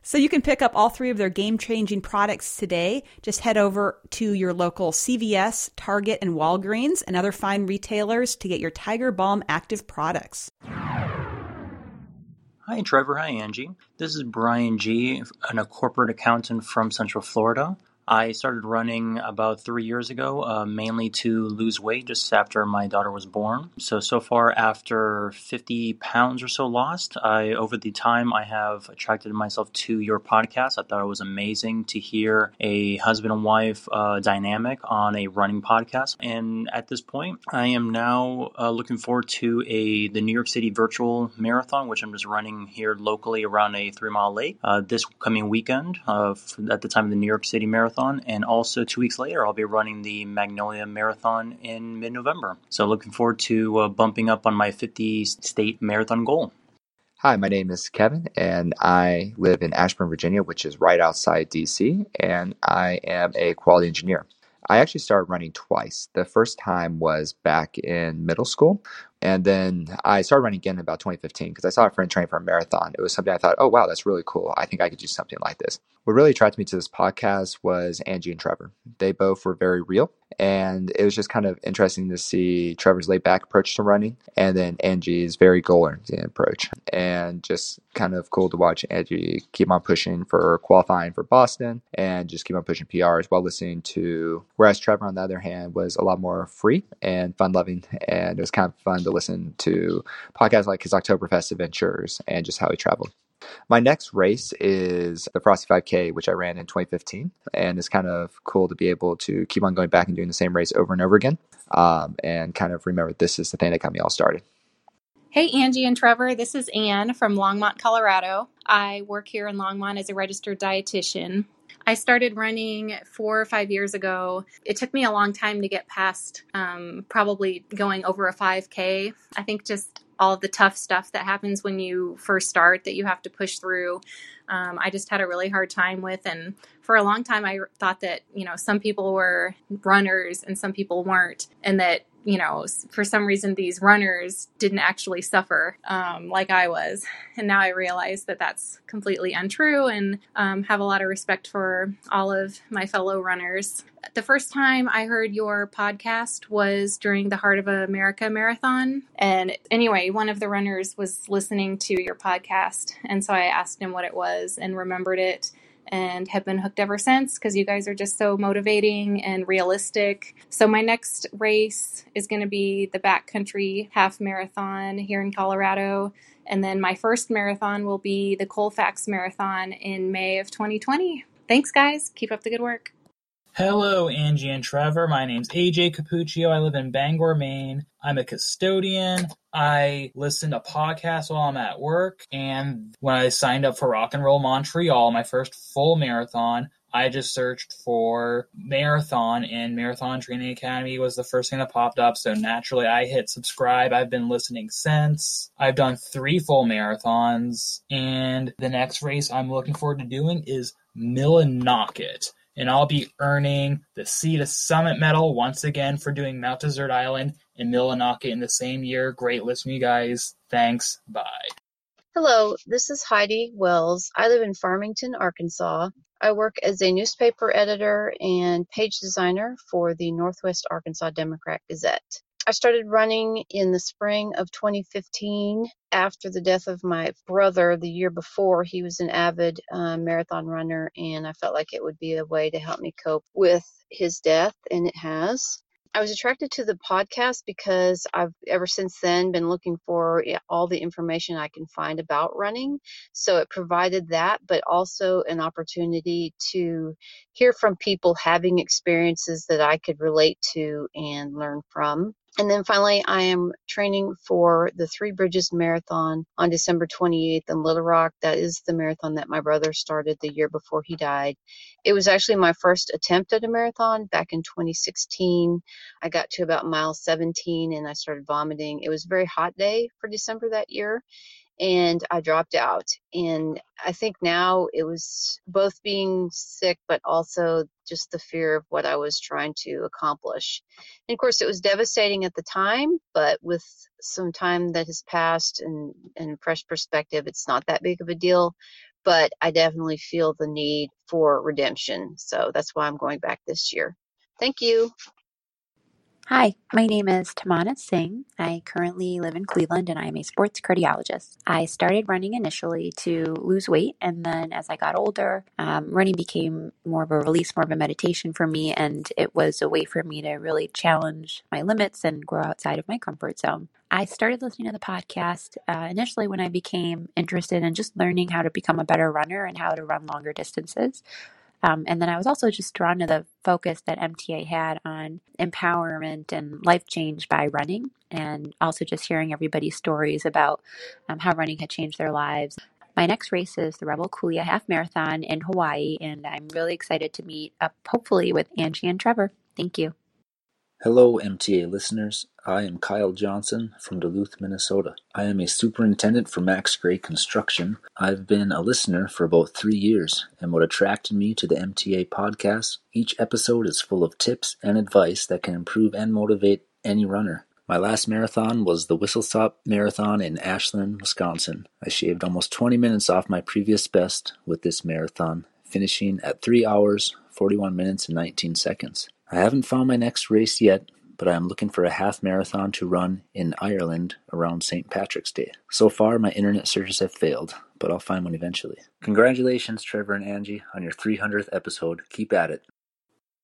So you can pick up all three of their game-changing products today. Just head over to your local CVS, Target, and Walgreens and other fine retailers to get your Tiger Balm active products. Hi, Trevor. Hi, Angie. This is Brian G., a corporate accountant from Central Florida. I started running about three years ago, uh, mainly to lose weight just after my daughter was born. So, so far, after 50 pounds or so lost, I, over the time, I have attracted myself to your podcast. I thought it was amazing to hear a husband and wife uh, dynamic on a running podcast. And at this point, I am now uh, looking forward to a the New York City virtual marathon, which I'm just running here locally around a three mile lake uh, this coming weekend uh, at the time of the New York City Marathon Marathon, and also two weeks later, I'll be running the Magnolia Marathon in mid November. So, looking forward to uh, bumping up on my 50 state marathon goal. Hi, my name is Kevin, and I live in Ashburn, Virginia, which is right outside DC, and I am a quality engineer. I actually started running twice. The first time was back in middle school and then I started running again in about 2015 because I saw a friend train for a marathon. It was something I thought, oh, wow, that's really cool. I think I could do something like this. What really attracted me to this podcast was Angie and Trevor. They both were very real. And it was just kind of interesting to see Trevor's laid back approach to running and then Angie's very goal oriented approach. And just kind of cool to watch Angie keep on pushing for qualifying for Boston and just keep on pushing PRs while listening to, whereas Trevor, on the other hand, was a lot more free and fun loving. And it was kind of fun to listen to podcasts like his Oktoberfest adventures and just how he traveled. My next race is the Frosty 5K, which I ran in 2015, and it's kind of cool to be able to keep on going back and doing the same race over and over again, um, and kind of remember this is the thing that got me all started. Hey, Angie and Trevor. This is Anne from Longmont, Colorado. I work here in Longmont as a registered dietitian. I started running four or five years ago. It took me a long time to get past um, probably going over a 5K. I think just all the tough stuff that happens when you first start that you have to push through. Um, I just had a really hard time with. And for a long time, I thought that, you know, some people were runners and some people weren't, and that you know, for some reason, these runners didn't actually suffer um, like I was. And now I realize that that's completely untrue and um, have a lot of respect for all of my fellow runners. The first time I heard your podcast was during the Heart of America marathon. And anyway, one of the runners was listening to your podcast. And so I asked him what it was and remembered it and have been hooked ever since because you guys are just so motivating and realistic. So, my next race is going to be the backcountry half marathon here in Colorado. And then my first marathon will be the Colfax Marathon in May of 2020. Thanks, guys. Keep up the good work. Hello, Angie and Trevor. My name's AJ Capuccio. I live in Bangor, Maine. I'm a custodian. I listen to podcasts while I'm at work. And when I signed up for Rock and Roll Montreal, my first full marathon, I just searched for marathon and Marathon Training Academy was the first thing that popped up. So naturally, I hit subscribe. I've been listening since. I've done three full marathons. And the next race I'm looking forward to doing is Millinocket and I'll be earning the Sea to Summit medal once again for doing Mount Desert Island and Millinocket in the same year. Great listening, you guys. Thanks. Bye. Hello, this is Heidi Wells. I live in Farmington, Arkansas. I work as a newspaper editor and page designer for the Northwest Arkansas Democrat Gazette. I started running in the spring of 2015 after the death of my brother the year before. He was an avid uh, marathon runner, and I felt like it would be a way to help me cope with his death, and it has. I was attracted to the podcast because I've ever since then been looking for all the information I can find about running. So it provided that, but also an opportunity to hear from people having experiences that I could relate to and learn from. And then finally, I am training for the Three Bridges Marathon on December 28th in Little Rock. That is the marathon that my brother started the year before he died. It was actually my first attempt at a marathon back in 2016. I got to about mile 17 and I started vomiting. It was a very hot day for December that year and I dropped out. And I think now it was both being sick, but also just the fear of what I was trying to accomplish. And of course, it was devastating at the time, but with some time that has passed and, and fresh perspective, it's not that big of a deal. But I definitely feel the need for redemption. So that's why I'm going back this year. Thank you. Hi, my name is Tamana Singh. I currently live in Cleveland and I am a sports cardiologist. I started running initially to lose weight, and then as I got older, um, running became more of a release, more of a meditation for me, and it was a way for me to really challenge my limits and grow outside of my comfort zone. I started listening to the podcast uh, initially when I became interested in just learning how to become a better runner and how to run longer distances. Um, and then I was also just drawn to the focus that MTA had on empowerment and life change by running, and also just hearing everybody's stories about um, how running had changed their lives. My next race is the Revel Kualoa Half Marathon in Hawaii, and I'm really excited to meet up, hopefully, with Angie and Trevor. Thank you. Hello, MTA listeners. I am Kyle Johnson from Duluth, Minnesota. I am a superintendent for Max Gray Construction. I've been a listener for about three years, and what attracted me to the MTA podcast, each episode is full of tips and advice that can improve and motivate any runner. My last marathon was the Whistle Stop Marathon in Ashland, Wisconsin. I shaved almost 20 minutes off my previous best with this marathon, finishing at 3 hours, 41 minutes, and 19 seconds. I haven't found my next race yet, but I am looking for a half marathon to run in Ireland around St. Patrick's Day. So far, my internet searches have failed, but I'll find one eventually. Congratulations, Trevor and Angie, on your 300th episode. Keep at it.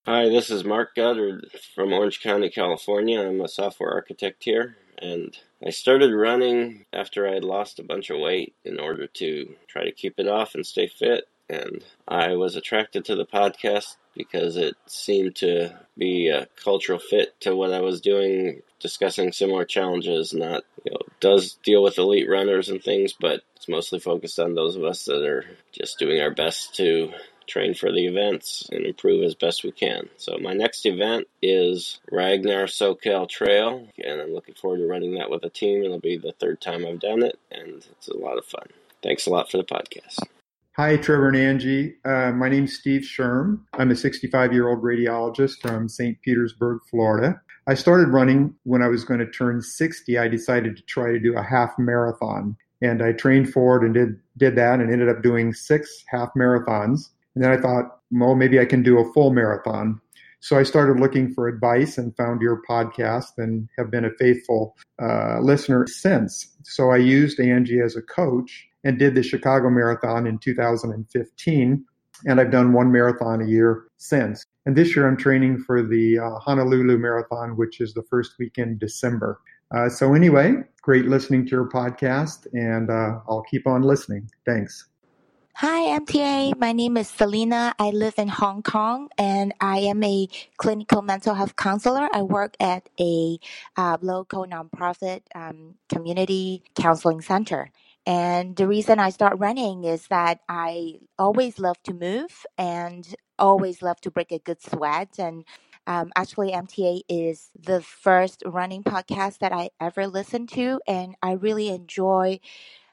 Hi, this is Mark Goddard from Orange County, California. I'm a software architect here, and I started running after I had lost a bunch of weight in order to try to keep it off and stay fit. And I was attracted to the podcast because it seemed to be a cultural fit to what I was doing, discussing similar challenges. Not, you know, does deal with elite runners and things, but it's mostly focused on those of us that are just doing our best to train for the events and improve as best we can. So my next event is Ragnar SoCal Trail, and I'm looking forward to running that with a team. It'll be the third time I've done it, and it's a lot of fun. Thanks a lot for the podcast. Hi, Trevor and Angie. Uh, my name's Steve Sherm. I'm a 65 year old radiologist from St. Petersburg, Florida. I started running when I was going to turn 60. I decided to try to do a half marathon, and I trained for it and did did that, and ended up doing six half marathons. And then I thought, well, maybe I can do a full marathon. So I started looking for advice and found your podcast and have been a faithful uh, listener since. So I used Angie as a coach and did the Chicago Marathon in 2015. And I've done one marathon a year since. And this year I'm training for the uh, Honolulu Marathon, which is the first week in December. Uh, so, anyway, great listening to your podcast, and uh, I'll keep on listening. Thanks. Hi, MTA. My name is Selena. I live in Hong Kong and I am a clinical mental health counselor. I work at a uh, local nonprofit um, community counseling center. And the reason I start running is that I always love to move and always love to break a good sweat. And um, actually, MTA is the first running podcast that I ever listened to, and I really enjoy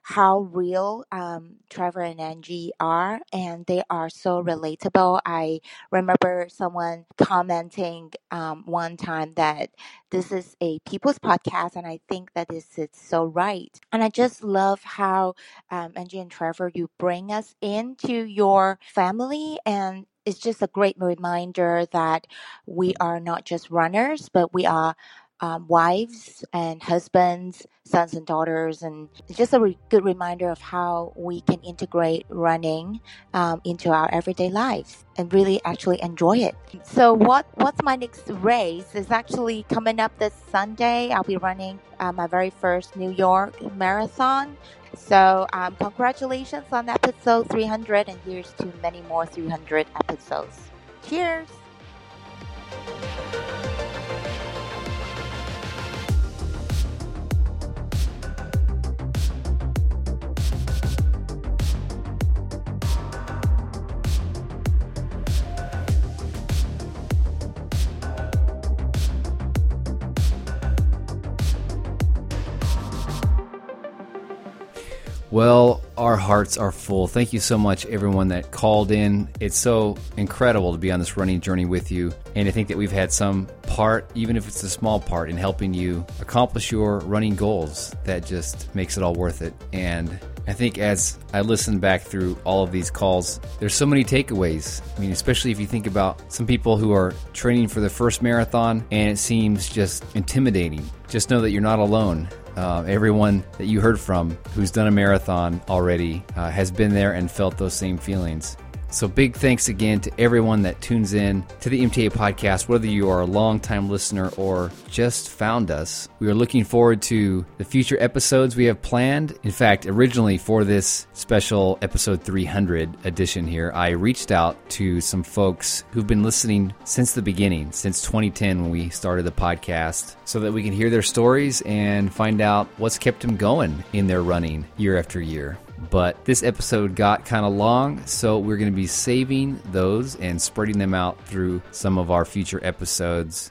how real um, Trevor and Angie are, and they are so relatable. I remember someone commenting um, one time that this is a people's podcast, and I think that this is so right. And I just love how um, Angie and Trevor you bring us into your family and it's just a great reminder that we are not just runners, but we are um, wives and husbands, sons and daughters, and just a re- good reminder of how we can integrate running um, into our everyday lives and really actually enjoy it. So, what what's my next race is actually coming up this Sunday. I'll be running uh, my very first New York marathon. So, um, congratulations on episode 300, and here's to many more 300 episodes. Cheers! Well, our hearts are full. Thank you so much, everyone that called in. It's so incredible to be on this running journey with you. And I think that we've had some part, even if it's a small part, in helping you accomplish your running goals. That just makes it all worth it. And I think as I listen back through all of these calls, there's so many takeaways. I mean, especially if you think about some people who are training for the first marathon and it seems just intimidating. Just know that you're not alone. Uh, everyone that you heard from who's done a marathon already uh, has been there and felt those same feelings. So, big thanks again to everyone that tunes in to the MTA podcast, whether you are a longtime listener or just found us. We are looking forward to the future episodes we have planned. In fact, originally for this special episode 300 edition here, I reached out to some folks who've been listening since the beginning, since 2010 when we started the podcast, so that we can hear their stories and find out what's kept them going in their running year after year. But this episode got kind of long, so we're going to be saving those and spreading them out through some of our future episodes.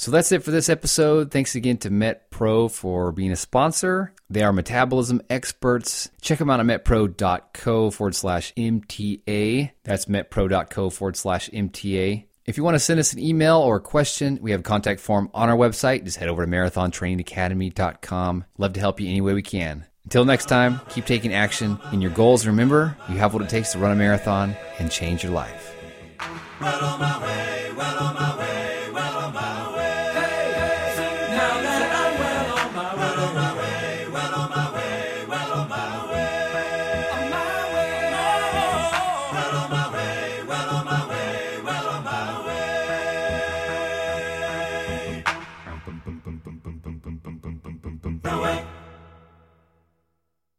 So that's it for this episode. Thanks again to MetPro for being a sponsor. They are metabolism experts. Check them out at metpro.co forward slash MTA. That's metpro.co forward slash MTA. If you want to send us an email or a question, we have a contact form on our website. Just head over to marathontrainingacademy.com. Love to help you any way we can. Until next time, keep taking action in your goals. Remember, you have what it takes to run a marathon and change your life. Well